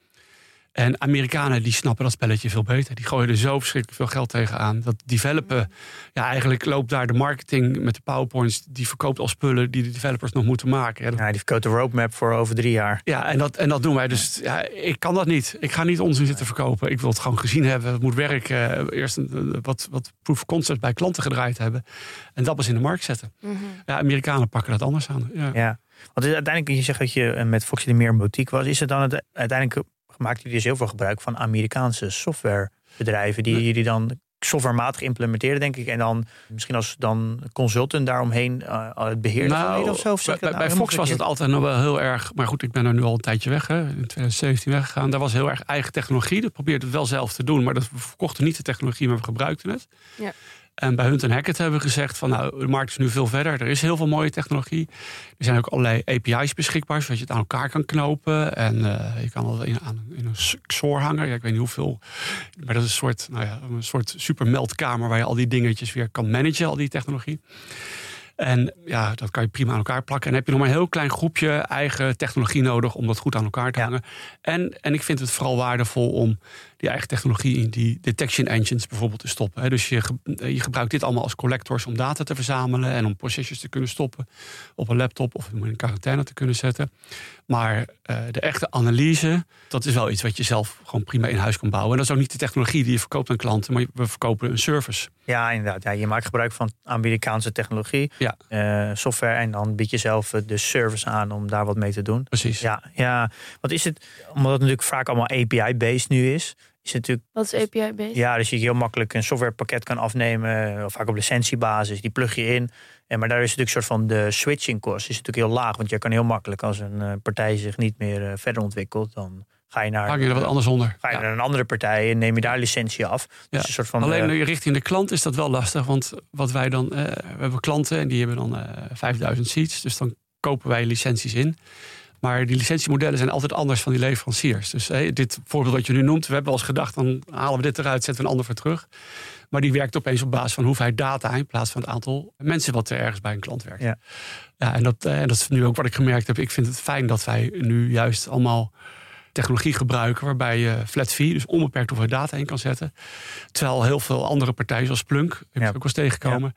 [SPEAKER 4] En Amerikanen die snappen dat spelletje veel beter. Die gooien er zo verschrikkelijk veel geld tegenaan. Dat developen, ja, eigenlijk loopt daar de marketing met de PowerPoints. Die verkoopt al spullen die de developers nog moeten maken.
[SPEAKER 3] Ja, die verkoopt de roadmap voor over drie jaar.
[SPEAKER 4] Ja, en dat, en dat doen wij. Dus ja, ik kan dat niet. Ik ga niet onzin zitten verkopen. Ik wil het gewoon gezien hebben. Het moet werken. Eerst een, wat, wat proof of concept bij klanten gedraaid hebben. En dat pas in de markt zetten. Mhm. Ja, Amerikanen pakken dat anders aan. Ja.
[SPEAKER 3] ja. Want uiteindelijk, je zegt dat je met Foxy de meer een boutique was. Is het dan het, uiteindelijk maakt jullie dus heel veel gebruik van Amerikaanse softwarebedrijven die jullie dan softwarematig implementeren, denk ik. En dan misschien als dan consultant daaromheen uh, het beheer nou, of zo. Of
[SPEAKER 4] bij,
[SPEAKER 3] nou,
[SPEAKER 4] bij Fox was het altijd nog wel heel erg... Maar goed, ik ben er nu al een tijdje weg. Hè, in 2017 weggegaan. Daar was heel erg eigen technologie. Dat probeerde het wel zelf te doen. Maar dat, we verkochten niet de technologie, maar we gebruikten het. Ja. En bij Hunt Hackett hebben we gezegd van nou, de markt is nu veel verder. Er is heel veel mooie technologie. Er zijn ook allerlei API's beschikbaar, zodat je het aan elkaar kan knopen. En uh, je kan het in, in een XOR hangen. Ja, ik weet niet hoeveel. Maar dat is een soort, nou ja, een soort supermeldkamer waar je al die dingetjes weer kan managen, al die technologie. En ja, dat kan je prima aan elkaar plakken. En heb je nog maar een heel klein groepje eigen technologie nodig om dat goed aan elkaar te hangen. En, en ik vind het vooral waardevol om die eigen technologie in die detection engines bijvoorbeeld te stoppen. Dus je, je gebruikt dit allemaal als collectors om data te verzamelen en om procesjes te kunnen stoppen op een laptop of in quarantaine te kunnen zetten. Maar uh, de echte analyse, dat is wel iets wat je zelf gewoon prima in huis kan bouwen. En dat is ook niet de technologie die je verkoopt aan klanten, maar we verkopen een service.
[SPEAKER 3] Ja, inderdaad. Ja, je maakt gebruik van Amerikaanse technologie, ja. Uh, software, en dan bied je zelf de service aan om daar wat mee te doen.
[SPEAKER 4] Precies.
[SPEAKER 3] Ja, ja. wat is het? Omdat het natuurlijk vaak allemaal API-based nu is is natuurlijk.
[SPEAKER 2] Wat is API-based?
[SPEAKER 3] Ja, dus je heel makkelijk een softwarepakket kan afnemen, eh, vaak op licentiebasis. Die plug je in. En, maar daar is natuurlijk een soort van de switching cost is natuurlijk heel laag. Want je kan heel makkelijk als een uh, partij zich niet meer uh, verder ontwikkelt, dan ga je naar.
[SPEAKER 4] Hang je er wat anders onder.
[SPEAKER 3] Ga je naar een andere partij en neem je daar licentie af. Dus een soort van,
[SPEAKER 4] Alleen uh, richting de klant is dat wel lastig. Want wat wij dan. we hebben klanten en die hebben dan 5000 seats. Dus dan kopen wij licenties in. Maar die licentiemodellen zijn altijd anders van die leveranciers. Dus dit voorbeeld wat je nu noemt, we hebben wel eens gedacht, dan halen we dit eruit, zetten we een ander voor terug. Maar die werkt opeens op basis van hoeveelheid data in plaats van het aantal mensen wat er ergens bij een klant werkt. Ja. Ja, en, dat, en dat is nu ook wat ik gemerkt heb. Ik vind het fijn dat wij nu juist allemaal technologie gebruiken waarbij je flat fee, dus onbeperkt hoeveel data in kan zetten. Terwijl heel veel andere partijen, zoals Plunk, heb ik ook wel eens tegengekomen.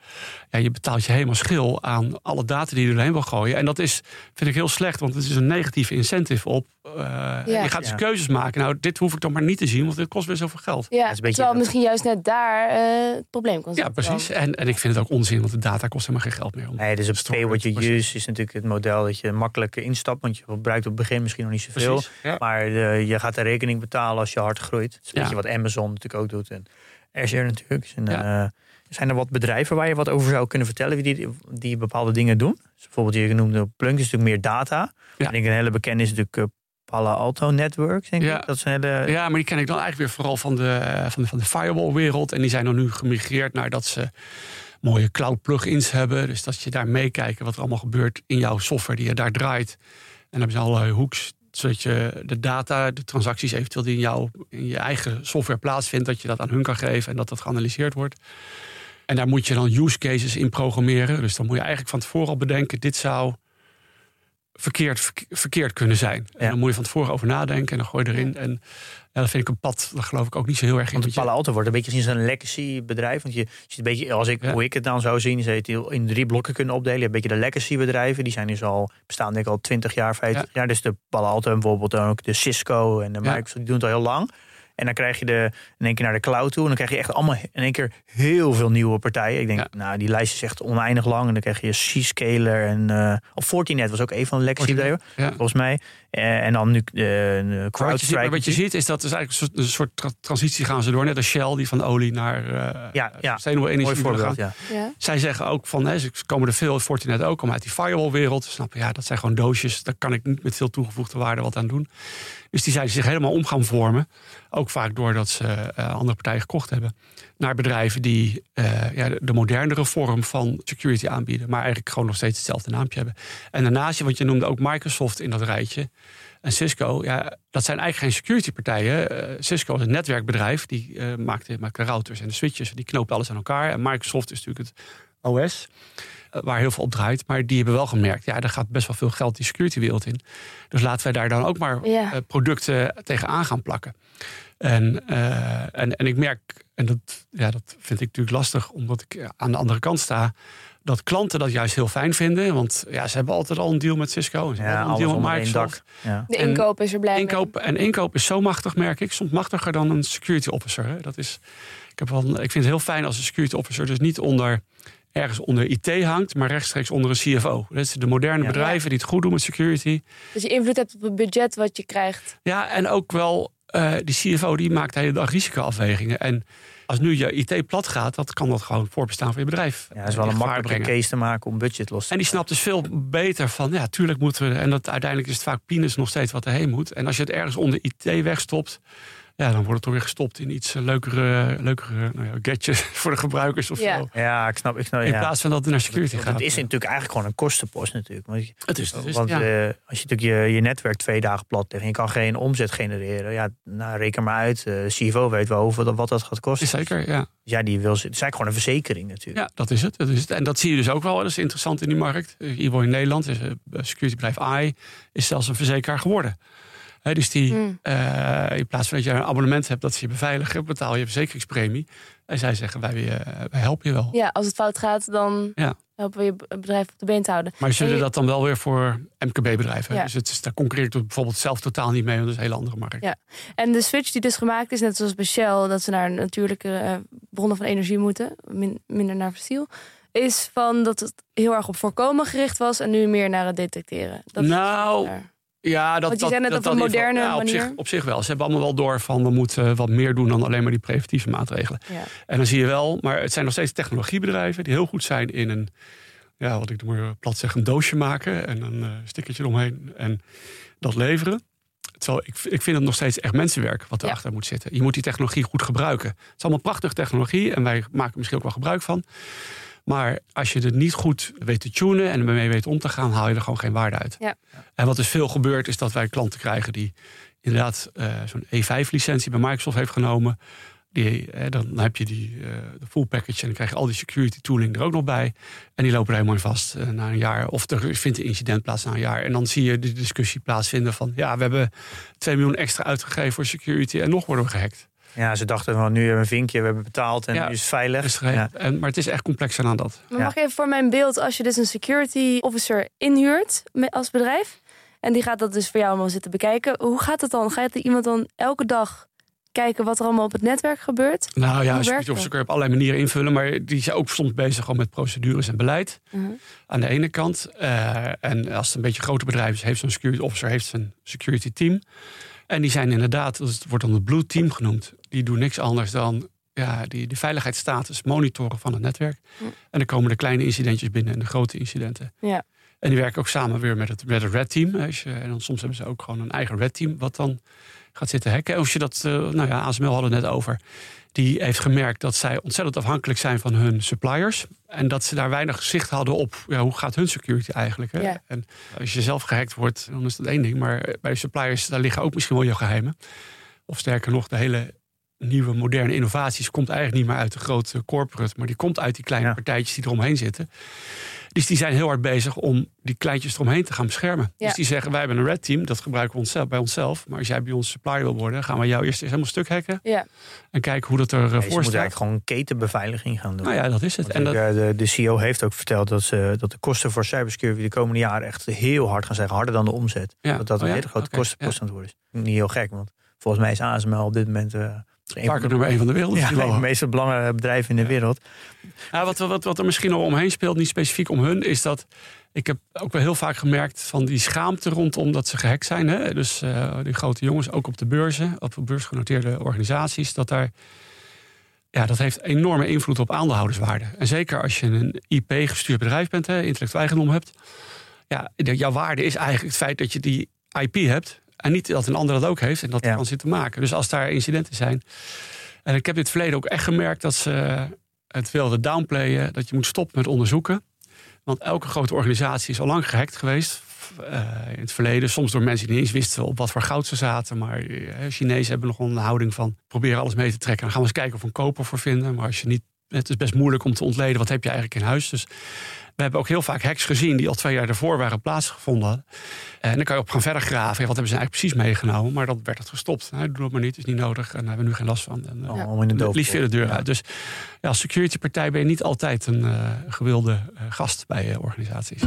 [SPEAKER 4] Ja. je betaalt je helemaal schil aan alle data die je erheen wil gooien. En dat is, vind ik heel slecht, want het is een negatieve incentive op. Uh, Je gaat dus keuzes maken. Nou, dit hoef ik toch maar niet te zien, want dit kost weer zoveel geld.
[SPEAKER 2] Ja, is terwijl misschien juist net daar uh, het probleem kan
[SPEAKER 4] zijn. Ja, precies. En, en ik vind het ook onzin, want de data kost helemaal geen geld meer. Om
[SPEAKER 3] nee, dus op pay what you use is natuurlijk het model dat je makkelijk instapt, want je gebruikt op het begin misschien nog niet zoveel. Precies, maar je gaat de rekening betalen als je hard groeit. Dat is een beetje wat Amazon natuurlijk ook doet. En, Azure natuurlijk.
[SPEAKER 4] Ja.
[SPEAKER 3] eh, zijn er wat bedrijven waar je wat over zou kunnen vertellen die, die bepaalde dingen doen? Dus bijvoorbeeld, je noemde Plunk, is natuurlijk meer data. Ik denk een hele bekende is natuurlijk eh, Palo Alto Networks, denk
[SPEAKER 4] Ja.
[SPEAKER 3] ik. Dat een hele...
[SPEAKER 4] Ja, maar die ken ik dan eigenlijk weer vooral van de, van de, van de firewall-wereld. En die zijn dan nu gemigreerd naar dat ze mooie cloud plugins hebben. Dus dat je daar meekijken wat er allemaal gebeurt in jouw software die je daar draait. En dan hebben ze allerlei hoeks, zodat je de data, de transacties eventueel die in, jouw, in je eigen software plaatsvindt, dat je dat aan hun kan geven en dat dat geanalyseerd wordt. En daar moet je dan use cases in programmeren. Dus dan moet je eigenlijk van tevoren al bedenken, dit zou verkeerd, verk- verkeerd kunnen zijn. En
[SPEAKER 3] Ja.
[SPEAKER 4] dan moet je van tevoren over nadenken en dan gooi je erin. En ja, dat vind ik een pad, daar geloof ik ook niet zo heel erg in.
[SPEAKER 3] Want Palo Alto wordt een beetje gezien als een legacy bedrijf. Want je ziet een beetje, als ik,
[SPEAKER 4] Ja.
[SPEAKER 3] hoe ik het dan zou zien, is dat je het in drie blokken kunnen opdelen. Je hebt een beetje de legacy bedrijven. Die zijn dus al, bestaan denk ik al 20 jaar, 50 jaar. Dus de Palo Alto en bijvoorbeeld ook de Cisco en de
[SPEAKER 4] Ja.
[SPEAKER 3] Microsoft, die doen het al heel lang. En dan krijg je de, in één keer naar de cloud toe. En dan krijg je echt allemaal in één keer heel veel nieuwe partijen. Ik denk,
[SPEAKER 4] Ja.
[SPEAKER 3] nou, die lijst is echt oneindig lang. En dan krijg je C-Scaler en... eh of Fortinet was ook een van de legacy
[SPEAKER 4] ja.
[SPEAKER 3] volgens mij. Eh, en dan nu de, de
[SPEAKER 4] Maar wat, je ziet,
[SPEAKER 3] CrowdStrike.
[SPEAKER 4] wat je ziet is dat is eigenlijk een soort, een soort tra- transitie gaan ze door. Net als Shell die van olie naar eh
[SPEAKER 3] Ja, ja. Mooi
[SPEAKER 4] energie
[SPEAKER 3] voorbeeld, ja.
[SPEAKER 2] Ja.
[SPEAKER 4] Zij zeggen ook van, hè, ze komen er veel, Fortinet ook, komen uit die firewall-wereld. Snappen, ja, dat zijn gewoon doosjes. Daar kan ik niet met veel toegevoegde waarde wat aan doen. Dus die zijn zich helemaal om gaan vormen. Ook vaak doordat ze eh, andere partijen gekocht hebben. Naar bedrijven die eh, ja, de, de modernere vorm van security aanbieden. Maar eigenlijk gewoon nog steeds hetzelfde naampje hebben. En daarnaast, want je noemde ook Microsoft in dat rijtje. En Cisco, ja, dat zijn eigenlijk geen security partijen. Eh, Cisco is een netwerkbedrijf. Die maakt, maakt de routers en de switches. Die knopen alles aan elkaar. En Microsoft is natuurlijk het OS. Eh, Waar heel veel op draait. Maar die hebben wel gemerkt. Ja, er gaat best wel veel geld die security wereld in. Dus laten wij daar dan ook maar
[SPEAKER 2] Ja.
[SPEAKER 4] eh, producten tegenaan gaan plakken. En, eh, en, en ik merk, en dat, ja, dat vind ik natuurlijk lastig, omdat ik aan de andere kant sta, dat klanten dat juist heel fijn vinden. Want ja, ze hebben altijd al een deal met Cisco. En ze
[SPEAKER 3] Ja,
[SPEAKER 4] hebben al een deal met Microsoft.
[SPEAKER 3] dak. Ja.
[SPEAKER 2] De inkoop is er blij mee.
[SPEAKER 4] Inkoop, en inkoop is zo machtig, merk ik. Soms machtiger dan een security officer. Hè. Dat is, ik, heb wel, ik vind het heel fijn als een security officer dus niet onder ergens onder IT hangt, maar rechtstreeks onder een CFO. Dat is de moderne
[SPEAKER 3] Ja.
[SPEAKER 4] bedrijven die het goed doen met security.
[SPEAKER 2] Dat je invloed hebt op het budget wat je krijgt.
[SPEAKER 4] Ja, en ook wel eh, die CFO die maakt de hele dag risicoafwegingen. En als nu je IT plat gaat, dat kan dat gewoon voorbestaan voor je bedrijf.
[SPEAKER 3] Ja, dat is wel een makkelijke
[SPEAKER 4] brengen.
[SPEAKER 3] case te maken om budget los te
[SPEAKER 4] En die snapt dus veel beter van, ja, tuurlijk moeten we. En dat uiteindelijk is het vaak peanuts nog steeds wat erheen moet. En als je het ergens onder IT wegstopt, ja, dan wordt het toch weer gestopt in iets eh, leukere, leukere nou ja, gadgets voor de gebruikers of
[SPEAKER 2] Ja.
[SPEAKER 4] zo.
[SPEAKER 3] Ja, ik snap. Ik snap
[SPEAKER 4] In
[SPEAKER 3] ja.
[SPEAKER 4] plaats van dat het naar security
[SPEAKER 3] Want
[SPEAKER 4] gaat.
[SPEAKER 3] het is natuurlijk eigenlijk gewoon een kostenpost natuurlijk. Want,
[SPEAKER 4] het is, het is
[SPEAKER 3] want
[SPEAKER 4] ja.
[SPEAKER 3] eh, als je natuurlijk je, je netwerk twee dagen plat legt en je kan geen omzet genereren. Ja, nou, reken maar uit. eh CFO weet wel hoeveel, dat- wat dat gaat kosten.
[SPEAKER 4] Is zeker, ja.
[SPEAKER 3] Ja, die wil, het is eigenlijk gewoon een verzekering natuurlijk.
[SPEAKER 4] Ja, dat is het. Dat is het. En dat zie je dus ook wel. Dat is interessant in die markt. Hier in Nederland is een securitybedrijf AI is zelfs een verzekeraar geworden. Dus die,
[SPEAKER 2] Hmm.
[SPEAKER 4] eh, in plaats van dat je een abonnement hebt dat ze je beveiligen, betaal je verzekeringspremie. En zij zeggen, wij, eh, wij helpen je wel.
[SPEAKER 2] Ja, als het fout gaat, dan
[SPEAKER 4] Ja.
[SPEAKER 2] helpen we je bedrijf op de been te houden.
[SPEAKER 4] Maar ze
[SPEAKER 2] En
[SPEAKER 4] willen
[SPEAKER 2] je-
[SPEAKER 4] dat dan wel weer voor MKB-bedrijven.
[SPEAKER 2] Ja.
[SPEAKER 4] Dus het is, daar concurreert het bijvoorbeeld zelf totaal niet mee, want dat is een hele andere markt.
[SPEAKER 2] Ja. En de switch die dus gemaakt is, net zoals bij Shell, dat ze naar natuurlijke eh, bronnen van energie moeten, min- minder naar fossiel, is van dat het heel erg op voorkomen gericht was en nu meer naar het detecteren. Dat is
[SPEAKER 4] Nou,
[SPEAKER 2] daar.
[SPEAKER 4] Ja, dat,
[SPEAKER 2] net op een moderne
[SPEAKER 4] ja, op, zich,
[SPEAKER 2] manier.
[SPEAKER 4] op zich wel. Ze hebben allemaal wel door van we moeten wat meer doen dan alleen maar die preventieve maatregelen.
[SPEAKER 2] Ja.
[SPEAKER 4] En dan zie je wel, maar het zijn nog steeds technologiebedrijven die heel goed zijn in een, ja, wat ik maar plat zeg, een doosje maken en een eh stickertje eromheen en dat leveren. Terwijl ik, ik vind het nog steeds echt mensenwerk wat
[SPEAKER 2] Ja.
[SPEAKER 4] erachter moet zitten. Je moet die technologie goed gebruiken. Het is allemaal prachtige technologie en wij maken er misschien ook wel gebruik van. Maar als je het niet goed weet te tunen en ermee weet om te gaan, haal je er gewoon geen waarde uit.
[SPEAKER 2] Ja.
[SPEAKER 4] En wat dus veel gebeurt, is dat wij klanten krijgen die inderdaad eh, zo'n E5-licentie bij Microsoft heeft genomen. Die, eh, dan heb je die, eh, de full package en dan krijg je al die security tooling er ook nog bij. En die lopen er helemaal in vast na een jaar. Of er vindt een incident plaats na een jaar. En dan zie je de discussie plaatsvinden van... ja, we hebben 2 miljoen extra uitgegeven voor security en nog worden we gehackt.
[SPEAKER 3] Ja, ze dachten van nu hebben we een vinkje, we hebben betaald en
[SPEAKER 4] Ja.
[SPEAKER 3] nu is het veilig. Ja.
[SPEAKER 4] en, maar het is echt complexer dan dat.
[SPEAKER 2] Maar
[SPEAKER 3] Ja.
[SPEAKER 2] mag ik even voor mijn beeld, als je dus een security officer inhuurt als bedrijf, en die gaat dat dus voor jou allemaal zitten bekijken, hoe gaat het dan? Gaat er iemand dan elke dag kijken wat er allemaal op het netwerk gebeurt?
[SPEAKER 4] Nou ja, security officer
[SPEAKER 2] dat?
[SPEAKER 4] kun je op allerlei manieren invullen. Maar die zijn ook soms bezig gewoon met procedures en beleid.
[SPEAKER 2] Mhm.
[SPEAKER 4] aan de ene kant. Eh, en als het een beetje een groter bedrijf is, heeft zo'n security officer heeft zijn security team. En die zijn inderdaad, dat wordt dan het blue team genoemd. Die doen niks anders dan ja, die, de veiligheidsstatus monitoren van het netwerk.
[SPEAKER 2] Hm.
[SPEAKER 4] En dan komen de kleine incidentjes binnen en de grote incidenten.
[SPEAKER 2] Ja.
[SPEAKER 4] En die werken ook samen weer met het, met het Red Team. Als je, en dan soms hebben ze ook gewoon een eigen Red Team, wat dan gaat zitten hacken. Als je dat, uh, nou ja, ASML hadden het net over. Die heeft gemerkt dat zij ontzettend afhankelijk zijn van hun suppliers. En dat ze daar weinig zicht hadden op ja, hoe gaat hun security eigenlijk. Hè?
[SPEAKER 2] Ja.
[SPEAKER 4] En als je zelf gehackt wordt, dan is dat één ding. Maar bij suppliers, daar liggen ook misschien wel je geheimen. Of sterker nog, de hele nieuwe moderne innovaties komt eigenlijk niet meer uit de grote corporate, maar die komt uit die kleine
[SPEAKER 3] Ja.
[SPEAKER 4] partijtjes die eromheen zitten. Dus die zijn heel hard bezig om die kleintjes eromheen te gaan beschermen.
[SPEAKER 2] Ja.
[SPEAKER 4] Dus die zeggen, wij hebben een red team, dat gebruiken we onszelf, bij onszelf. Maar als jij bij ons supplier wil worden, gaan we jou eerst eens helemaal stuk hacken.
[SPEAKER 2] Ja.
[SPEAKER 4] En kijken hoe dat er
[SPEAKER 3] Nee,
[SPEAKER 4] uh,
[SPEAKER 3] ze moeten
[SPEAKER 4] staat.
[SPEAKER 3] eigenlijk gewoon ketenbeveiliging gaan doen.
[SPEAKER 4] Nou ja, dat is het.
[SPEAKER 3] Want
[SPEAKER 4] En dat,
[SPEAKER 3] eh, de, de CEO heeft ook verteld dat, ze, dat de kosten voor cybersecurity de komende jaren echt heel hard gaan zijn. Harder dan de omzet.
[SPEAKER 4] Ja.
[SPEAKER 3] Dat dat een
[SPEAKER 4] Oh ja?
[SPEAKER 3] hele grote
[SPEAKER 4] Oké,
[SPEAKER 3] kostenpost aan het worden is. Niet heel gek, want volgens mij is ASML op dit moment... eh, een de,
[SPEAKER 4] nummer één van de wereld.
[SPEAKER 3] ja, het meest belangrijke bedrijf in de wereld.
[SPEAKER 4] Ja, wat, wat, wat er misschien nog omheen speelt, niet specifiek om hun, is dat ik heb ook wel heel vaak gemerkt van die schaamte rondom dat ze gehackt zijn. Hè? Dus eh, die grote jongens, ook op de beurzen, op beursgenoteerde organisaties, dat daar. Ja, dat heeft enorme invloed op aandeelhouderswaarde. En zeker als je een IP-gestuurd bedrijf bent, hè, intellectueel eigendom hebt. Ja, de- jouw waarde is eigenlijk het feit dat je die IP hebt. En niet dat een ander dat ook heeft en dat
[SPEAKER 3] Ja.
[SPEAKER 4] kan zitten maken. Dus als daar incidenten zijn. En ik heb in het verleden ook echt gemerkt dat ze het wilden downplayen. Dat je moet stoppen met onderzoeken. Want elke grote organisatie is al lang gehackt geweest. eh, in het verleden. Soms door mensen die niet eens wisten op wat voor goud ze zaten. Maar eh, Chinezen hebben nog een houding van proberen alles mee te trekken. Dan gaan we eens kijken of we een koper voor vinden. Maar als je niet. Het is best moeilijk om te ontleden wat heb je eigenlijk in huis. Dus we hebben ook heel vaak hacks gezien die al twee jaar daarvoor waren plaatsgevonden. hadden. En dan kan je op gaan verder graven. Ja, wat hebben ze eigenlijk precies meegenomen? Maar dan werd het gestopt. Nou, doe dat maar niet, is niet nodig. En daar hebben we nu geen last van. En, eh,
[SPEAKER 2] Ja.
[SPEAKER 3] In de
[SPEAKER 4] liefst weer de deur
[SPEAKER 3] Ja.
[SPEAKER 4] uit. Dus ja, als security partij ben je niet altijd een eh, gewilde eh, gast bij eh, organisaties.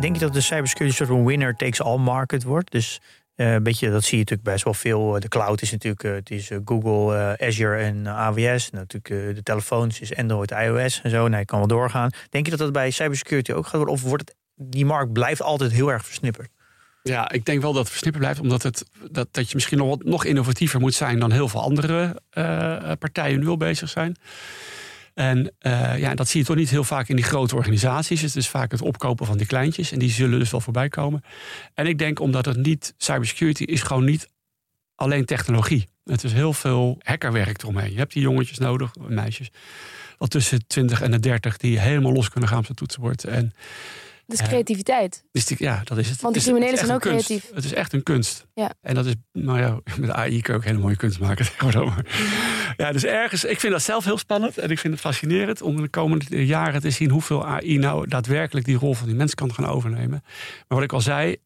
[SPEAKER 3] Denk je dat de cybersecurity een soort van winner takes all market wordt? Dus een beetje, dat zie je natuurlijk best wel veel. Eh, De cloud is natuurlijk eh, het is, Google, Azure en AWS. Natuurlijk eh, de telefoons is Android, iOS en zo. Nee, ik kan wel doorgaan. Denk je dat dat bij cybersecurity ook gaat worden? Of wordt het, die markt blijft altijd heel erg versnipperd?
[SPEAKER 4] Ja, ik denk wel dat het versnipperd blijft, omdat het, dat, dat je misschien nog, wat, nog innovatiever moet zijn dan heel veel andere partijen nu al bezig zijn. En eh, ja, dat zie je toch niet heel vaak in die grote organisaties. Het is vaak het opkopen van die kleintjes en die zullen dus wel voorbij komen. En ik denk omdat het niet, cybersecurity is gewoon niet alleen technologie. Het is heel veel hackerwerk eromheen. Je hebt die jongetjes nodig, meisjes, wat tussen 20 en de 30 die helemaal los kunnen gaan op zijn toetsenbord. En
[SPEAKER 2] Dus
[SPEAKER 4] Ja.
[SPEAKER 2] creativiteit.
[SPEAKER 4] dus die, ja, dat is het.
[SPEAKER 2] Want
[SPEAKER 4] is- het
[SPEAKER 2] criminelen zijn ook
[SPEAKER 4] kunst.
[SPEAKER 2] creatief.
[SPEAKER 4] Het is echt een kunst.
[SPEAKER 2] Ja.
[SPEAKER 4] En dat is, nou ja, met AI kun je ook hele mooie kunst maken. Maar, ja, dus ergens, ik vind dat zelf heel spannend en ik vind het fascinerend om de komende jaren te zien hoeveel AI nou daadwerkelijk die rol van die mens kan gaan overnemen. Maar wat ik al zei,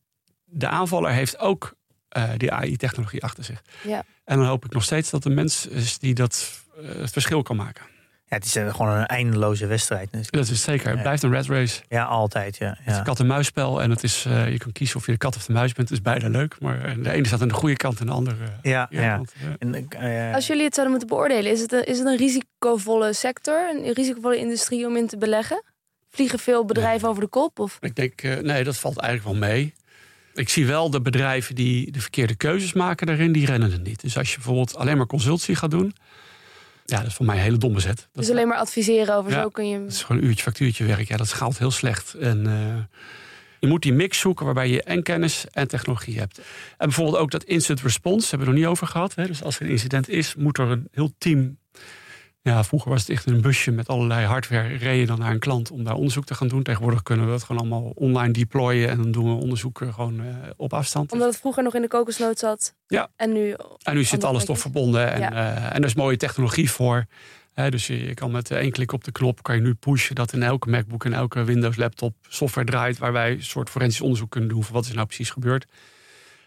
[SPEAKER 4] de aanvaller heeft ook eh, die AI-technologie achter zich.
[SPEAKER 2] Ja.
[SPEAKER 4] En dan hoop ik nog steeds dat de mens is die dat eh, het verschil kan maken.
[SPEAKER 3] Ja, het is eh, gewoon een eindeloze wedstrijd. Dus,
[SPEAKER 4] Dat is zeker. Het blijft een red race.
[SPEAKER 3] Ja, altijd. Ja,
[SPEAKER 4] Het is een kat-en-muisspel. En het is, eh, je kan kiezen of je de kat of de muis bent. Het is beide leuk. Maar eh, de ene staat aan de goede kant en de andere...
[SPEAKER 3] ja, ja.
[SPEAKER 4] kant.
[SPEAKER 3] En,
[SPEAKER 2] Als jullie het zouden moeten beoordelen, is het, een, is het een risicovolle sector, een risicovolle industrie om in te beleggen? Vliegen veel bedrijven over de kop? Of?
[SPEAKER 4] Ik denk, nee, dat valt eigenlijk wel mee. Ik zie wel de bedrijven die de verkeerde keuzes maken daarin, die rennen het niet. Dus als je bijvoorbeeld alleen maar consultie gaat doen... Ja, dat is voor mij een hele domme zet. Dat,
[SPEAKER 2] Dus alleen maar adviseren over
[SPEAKER 4] Ja.
[SPEAKER 2] zo kun je...
[SPEAKER 4] dat is gewoon een uurtje factuurtje werk. Ja, dat schaalt heel slecht. En eh, je moet die mix zoeken waarbij je en kennis en technologie hebt. En bijvoorbeeld ook dat instant response, hebben we er nog niet over gehad. Hè? Dus als er een incident is, moet er een heel team... Ja, vroeger was het echt een busje met allerlei hardware. Reed je dan naar een klant om daar onderzoek te gaan doen. Tegenwoordig kunnen we dat gewoon allemaal online deployen. En dan doen we onderzoek gewoon eh, op afstand.
[SPEAKER 2] Omdat het vroeger nog in de kokosnoot zat.
[SPEAKER 4] Ja.
[SPEAKER 2] En nu...
[SPEAKER 4] En nu zit alles toch verbonden. En,
[SPEAKER 2] Ja.
[SPEAKER 4] eh, en er is mooie technologie voor. Dus je, je kan met één klik op de knop kan je nu pushen dat in elke MacBook en elke Windows laptop software draait. Waar wij een soort forensisch onderzoek kunnen doen voor wat is nou precies gebeurd.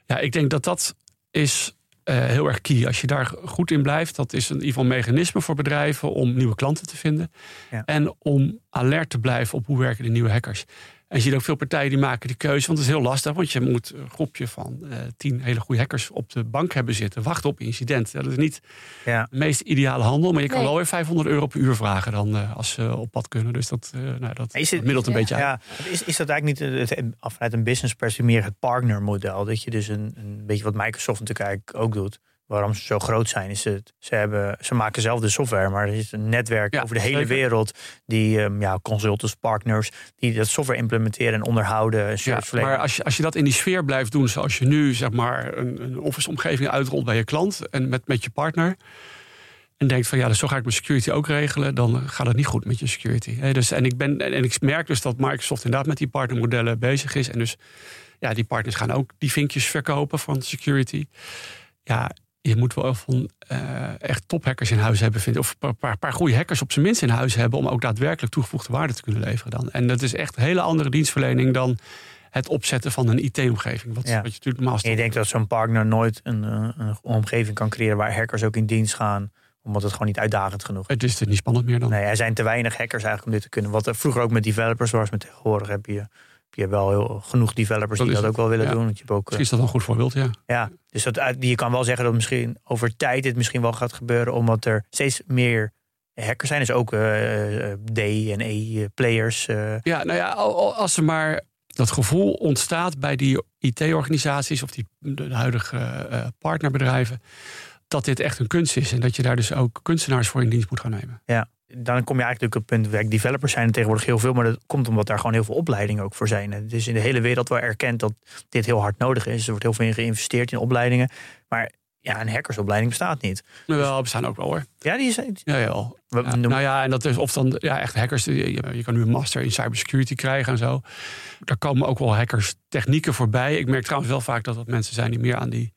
[SPEAKER 4] Ja, ik denk dat dat is eh, heel erg key. Als je daar goed in blijft, dat is een, in ieder geval een mechanisme voor bedrijven om nieuwe klanten te vinden.
[SPEAKER 3] Ja.
[SPEAKER 4] En om alert te blijven op hoe werken de nieuwe hackers. En je ziet ook veel partijen die maken die keuze. Want het is heel lastig. Want je moet een groepje van uh, tien hele goede hackers op de bank hebben zitten. Wachten op incident. Dat is niet ja. de meest ideale handel. Maar je kan wel weer 500 euro per uur vragen dan uh, als ze op pad kunnen. Dus dat, uh, nou, dat, is het, middelt een beetje
[SPEAKER 3] ja. Is, is dat eigenlijk niet het, vanuit een business perspectief meer het partnermodel? Dat je dus een, een beetje wat Microsoft natuurlijk eigenlijk ook doet waarom ze zo groot zijn, is het, ze, hebben, ze maken zelf de software, maar er is een netwerk over de hele wereld die um, ja, consultants, partners, die dat software implementeren en onderhouden.
[SPEAKER 4] Ja, maar als je, als je dat in die sfeer blijft doen, zoals je nu zeg maar een, een office-omgeving uitrolt bij je klant en met, met je partner. En denkt van ja, dus zo ga ik mijn security ook regelen. Dan gaat het niet goed met je security. dus, en, ik ben, en ik merk dus dat Microsoft inderdaad met die partnermodellen bezig is. En dus ja, die partners gaan ook die vinkjes verkopen van security. Ja, je moet wel van uh, echt tophackers in huis hebben, vind Of een paar, paar goede hackers op zijn minst in huis hebben. om ook daadwerkelijk toegevoegde waarde te kunnen leveren dan. En dat is echt een hele andere dienstverlening dan het opzetten van een IT-omgeving. Wat,
[SPEAKER 3] ja.
[SPEAKER 4] wat je natuurlijk normaal
[SPEAKER 3] Je denkt dat zo'n partner nooit een, eh, een, omgeving kan creëren waar hackers ook in dienst gaan omdat het gewoon niet uitdagend genoeg
[SPEAKER 4] is. Het is niet spannend meer dan.
[SPEAKER 3] Nee, er zijn te weinig hackers eigenlijk om dit te kunnen. Wat er vroeger ook met developers was, met tegenwoordig heb je je hebt wel heel, genoeg developers die dat ook wel willen doen. Want je hebt ook,
[SPEAKER 4] misschien is dat een goed voorbeeld, ja.
[SPEAKER 3] Ja, dus dat, je kan wel zeggen dat misschien over tijd dit misschien wel gaat gebeuren, omdat er steeds meer hackers zijn. Dus ook uh, D en E-players. Uh.
[SPEAKER 4] Ja, nou ja, als er maar dat gevoel ontstaat bij die IT-organisaties of die, de huidige uh, partnerbedrijven, dat dit echt een kunst is en dat je daar dus ook kunstenaars voor in dienst moet gaan nemen.
[SPEAKER 3] Ja dan kom je eigenlijk op het punt, developers zijn er tegenwoordig heel veel, maar dat komt omdat daar gewoon heel veel opleidingen ook voor zijn. Het is in de hele wereld wel erkend dat dit heel hard nodig is. Er wordt heel veel in geïnvesteerd in opleidingen. Maar ja, een hackersopleiding bestaat niet.
[SPEAKER 4] Wel, bestaan ook wel hoor.
[SPEAKER 3] Ja, die
[SPEAKER 4] zijn. Ja, ja. ja. Nou ja, en dat is of dan ja, echt hackers. Je, je, kan nu een master in cybersecurity krijgen en zo. Daar komen ook wel hackers technieken voorbij. Ik merk trouwens wel vaak dat dat mensen zijn die meer aan die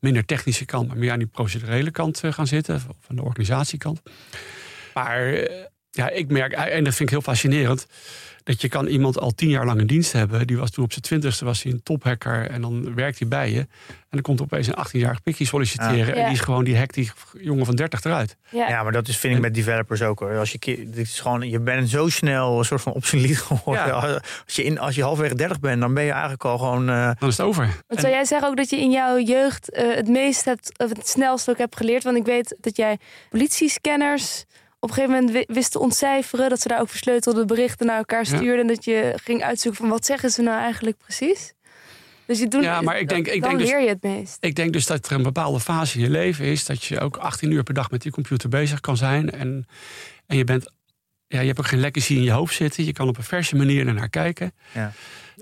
[SPEAKER 4] minder technische kant, maar meer aan die procedurele kant eh, gaan zitten, of aan de organisatiekant. Maar eh, ja, ik merk, eh, en dat vind ik heel fascinerend, dat je kan iemand al tien jaar lang in dienst hebben. Die was toen op zijn twintigste was hij een tophacker en dan werkt hij bij je. En dan komt opeens een 18-jarig pikje solliciteren. En die is gewoon, die hack die jongen van 30 eruit.
[SPEAKER 3] Ja, ja maar dat is, vind ik met developers ook hoor. Als je, dit is gewoon, je bent zo snel een soort van obsolet geworden. Ja. Als, je in, als je halfweg 30 bent, dan ben je eigenlijk al gewoon... Uh...
[SPEAKER 4] Dan is het over.
[SPEAKER 2] Want zou jij zeggen ook dat je in jouw jeugd uh, het meest hebt, of het snelst ook hebt geleerd? Want ik weet dat jij politiescanners op een gegeven moment wisten ontcijferen. Dat ze daar ook versleutelde berichten naar elkaar stuurden. En dat je ging uitzoeken van wat zeggen ze nou eigenlijk precies. Dus je doet,
[SPEAKER 4] ja, maar ik denk, ik
[SPEAKER 2] dan
[SPEAKER 4] denk
[SPEAKER 2] leer
[SPEAKER 4] dus,
[SPEAKER 2] je het meest.
[SPEAKER 4] Ik denk dus dat er een bepaalde fase in je leven is... dat je ook 18 uur per dag met die computer bezig kan zijn. En, en je, bent, ja, je hebt ook geen legacy in je hoofd zitten. Je kan op een verse manier ernaar kijken. Ja.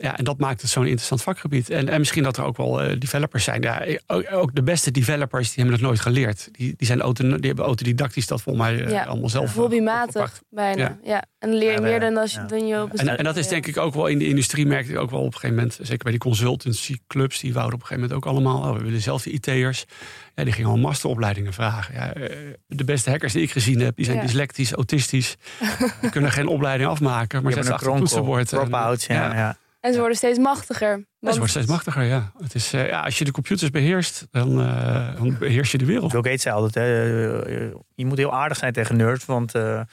[SPEAKER 4] Ja, en dat maakt het zo'n interessant vakgebied. En, en misschien dat er ook wel uh, developers zijn. Ja, ook, de beste developers die hebben het nooit geleerd. Die, die, zijn auto, die hebben autodidactisch dat volgens mij uh, ja, allemaal zelf.
[SPEAKER 2] Eh, hobbymatig bijna. Ja. ja. En leer je meer dan, als je, dan je op
[SPEAKER 4] en, en dat is denk ik ook wel in de industrie, merk ik ook wel op een gegeven moment. Zeker bij die consultancy clubs, die wouden op een gegeven moment ook allemaal. Oh, we willen zelf de IT'ers. Ja, die gingen al masteropleidingen vragen. Ja, de beste hackers die ik gezien heb, die zijn dyslectisch, autistisch. die kunnen geen opleiding afmaken, maar zetten achter het toetsenbord.
[SPEAKER 3] Drop-outs, ja. ja.
[SPEAKER 2] En ze worden steeds machtiger.
[SPEAKER 4] Want... ze worden steeds machtiger, ja. Het is, uh, ja. Als je de computers beheerst, dan, uh, dan beheers je de wereld.
[SPEAKER 3] Bill Gates zei altijd, hè, eh, je moet heel aardig zijn tegen nerds, want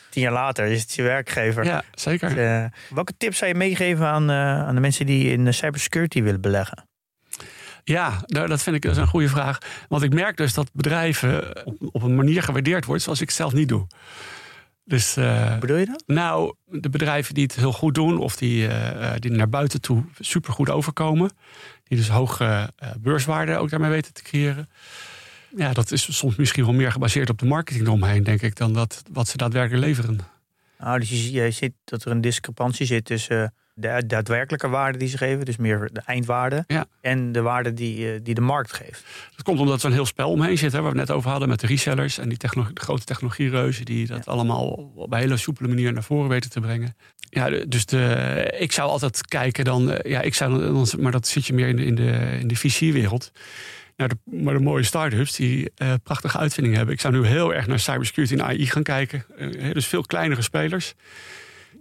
[SPEAKER 3] tien jaar later is het je werkgever.
[SPEAKER 4] Ja, zeker.
[SPEAKER 3] Dus, welke tips zou je meegeven aan, aan de mensen die in de cybersecurity willen beleggen?
[SPEAKER 4] Ja, nou, dat vind ik dus een goede vraag. Want ik merk dus dat bedrijven op, op een manier gewaardeerd worden zoals ik zelf niet doe. Dus,
[SPEAKER 3] uh, bedoel je dat?
[SPEAKER 4] Nou, de bedrijven die het heel goed doen, of die, uh, die naar buiten toe supergoed overkomen, die dus hoge uh, beurswaarde ook daarmee weten te creëren. Ja, dat is soms misschien wel meer gebaseerd op de marketing eromheen, denk ik, dan dat, wat ze daadwerkelijk leveren.
[SPEAKER 3] Nou, dus je, je ziet dat er een discrepantie zit tussen de daadwerkelijke waarde die ze geven, dus meer de eindwaarde,
[SPEAKER 4] ja.
[SPEAKER 3] en de waarde die, eh, die de markt geeft.
[SPEAKER 4] Dat komt omdat er een heel spel omheen zit, hè, waar we het net over hadden met de resellers en die de grote technologiereuzen die dat allemaal op een hele soepele manier naar voren weten te brengen. Ja, dus de, ik zou altijd kijken dan, eh, ja, ik zou maar dat zit je meer in de, in de, in de VC-wereld. Nou, de, maar de mooie start-ups die uh, prachtige uitvindingen hebben. Ik zou nu heel erg naar cybersecurity en AI gaan kijken. Uh, dus veel kleinere spelers.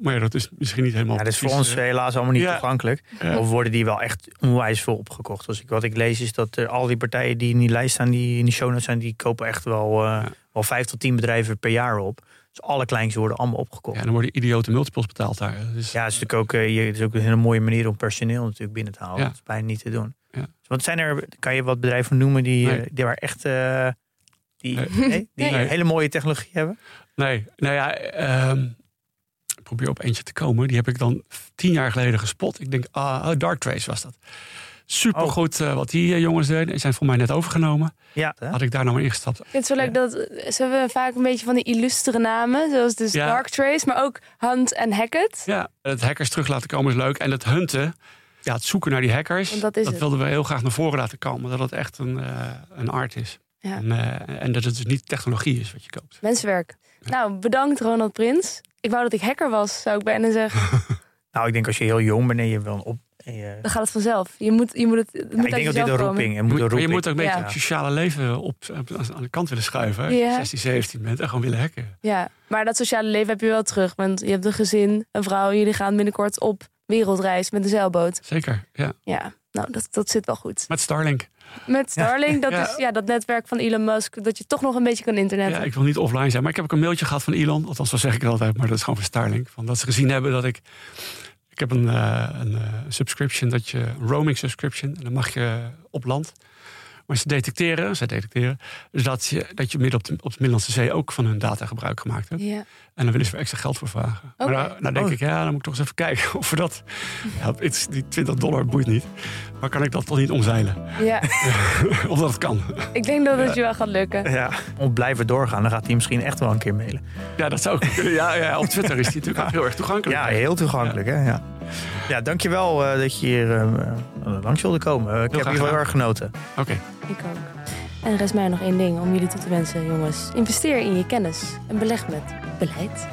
[SPEAKER 4] Maar ja, dat is misschien niet helemaal.
[SPEAKER 3] Ja, dat is voor ons eh, helaas allemaal niet toegankelijk. Of worden die wel echt onwijs veel opgekocht. Dus ik, wat ik lees is dat al die partijen die in die lijst staan, die in die show notes zijn, die kopen echt wel, uh, wel vijf tot tien bedrijven per jaar op. Dus alle kleintjes worden allemaal opgekocht.
[SPEAKER 4] Ja,
[SPEAKER 3] Ja,
[SPEAKER 4] dan worden idiote multiples betaald daar. Dus,
[SPEAKER 3] het is natuurlijk ook, eh, je, het is ook een hele mooie manier om personeel natuurlijk binnen te halen.
[SPEAKER 4] Ja.
[SPEAKER 3] Dat is bijna niet te doen.
[SPEAKER 4] Ja.
[SPEAKER 3] Dus wat zijn er, kan je wat bedrijven noemen die,
[SPEAKER 4] Nee.
[SPEAKER 3] eh, die waar echt eh, die,
[SPEAKER 4] Nee.
[SPEAKER 3] nee, die hele mooie technologie hebben?
[SPEAKER 4] Nee, nou ja, ehm, probeer op eentje te komen. Die heb ik dan tien jaar geleden gespot. Ik denk, ah, oh, Dark Trace was dat. Supergoed eh, wat die eh, jongens deden. Die zijn voor mij net overgenomen.
[SPEAKER 3] Ja?
[SPEAKER 4] Had ik daar nou maar ingestapt.
[SPEAKER 2] Ik vind het zo leuk dat ze hebben vaak een beetje van die illustere namen. Zoals dus
[SPEAKER 4] Ja.
[SPEAKER 2] Dark Trace, maar ook Hunt en Hackett.
[SPEAKER 4] Ja, het hackers terug laten komen is leuk. En het hunten, ja, het zoeken naar die hackers.
[SPEAKER 2] Want dat is het.
[SPEAKER 4] wilden we heel graag naar voren laten komen. Dat het echt een, eh, een art is.
[SPEAKER 2] Ja.
[SPEAKER 4] En, eh, en dat het dus niet technologie is wat je koopt.
[SPEAKER 2] Mensenwerk. Nou, bedankt Ronald Prins. Ik wou dat ik hacker was, zou ik bijna zeggen.
[SPEAKER 3] Nou, ik denk als je heel jong bent en je wil op. En je,
[SPEAKER 2] Dan gaat het vanzelf. Je moet, je moet het, het moet
[SPEAKER 3] ik denk dat dit een
[SPEAKER 2] komen.
[SPEAKER 3] roeping en
[SPEAKER 4] Je
[SPEAKER 3] moet een
[SPEAKER 4] je moet ook een beetje
[SPEAKER 2] Ja.
[SPEAKER 4] het sociale leven op, op- aan de kant willen schuiven.
[SPEAKER 2] Ja.
[SPEAKER 4] 16, 17 bent en gewoon willen hacken.
[SPEAKER 2] Ja, maar dat sociale leven heb je wel terug. Want je hebt een gezin, een vrouw. Jullie gaan binnenkort op wereldreis met een zeilboot.
[SPEAKER 4] Zeker, ja.
[SPEAKER 2] Ja, nou, dat, dat zit wel goed.
[SPEAKER 4] Met Starlink.
[SPEAKER 2] Met Starlink, dat
[SPEAKER 4] Ja.
[SPEAKER 2] is ja, dat netwerk van Elon Musk. Dat je toch nog een beetje kan internetten.
[SPEAKER 4] Ja, ik wil niet offline zijn, maar ik heb ook een mailtje gehad van Elon. Althans, zo zeg ik het altijd, maar dat is gewoon van Starlink. Van dat ze gezien hebben dat ik... Ik heb een, eh, een eh, subscription, dat je, een roaming subscription. En dan mag je op land. Maar ze detecteren, ze detecteren dus dat je, dat je midden op de, op de Middellandse Zee ook van hun data gebruik gemaakt hebt.
[SPEAKER 2] Ja.
[SPEAKER 4] En dan willen ze er extra geld voor vragen.
[SPEAKER 2] Oké.
[SPEAKER 4] Maar nou, nou denk
[SPEAKER 3] Oh.
[SPEAKER 4] ik, ja, dan moet ik toch eens even kijken of we dat... Ja, die 20 dollar boeit niet. Maar kan ik dat toch niet omzeilen?
[SPEAKER 2] ja,
[SPEAKER 4] of dat het kan?
[SPEAKER 2] ik denk dat het je wel gaat lukken.
[SPEAKER 3] Ja, om blijven doorgaan, dan gaat hij misschien echt wel een keer mailen.
[SPEAKER 4] Ja, dat zou ik kunnen. Ja, ja, op Twitter is die natuurlijk ook heel erg toegankelijk.
[SPEAKER 3] Ja, heel toegankelijk. Hè? Ja. ja, dankjewel eh, dat je hier eh, eh, langs wilde komen. Ik heb hier wel heel erg genoten.
[SPEAKER 4] Oké.
[SPEAKER 2] Ik ook. En rest mij nog één ding om jullie toe te wensen, jongens. Investeer in je kennis en beleg met beleid.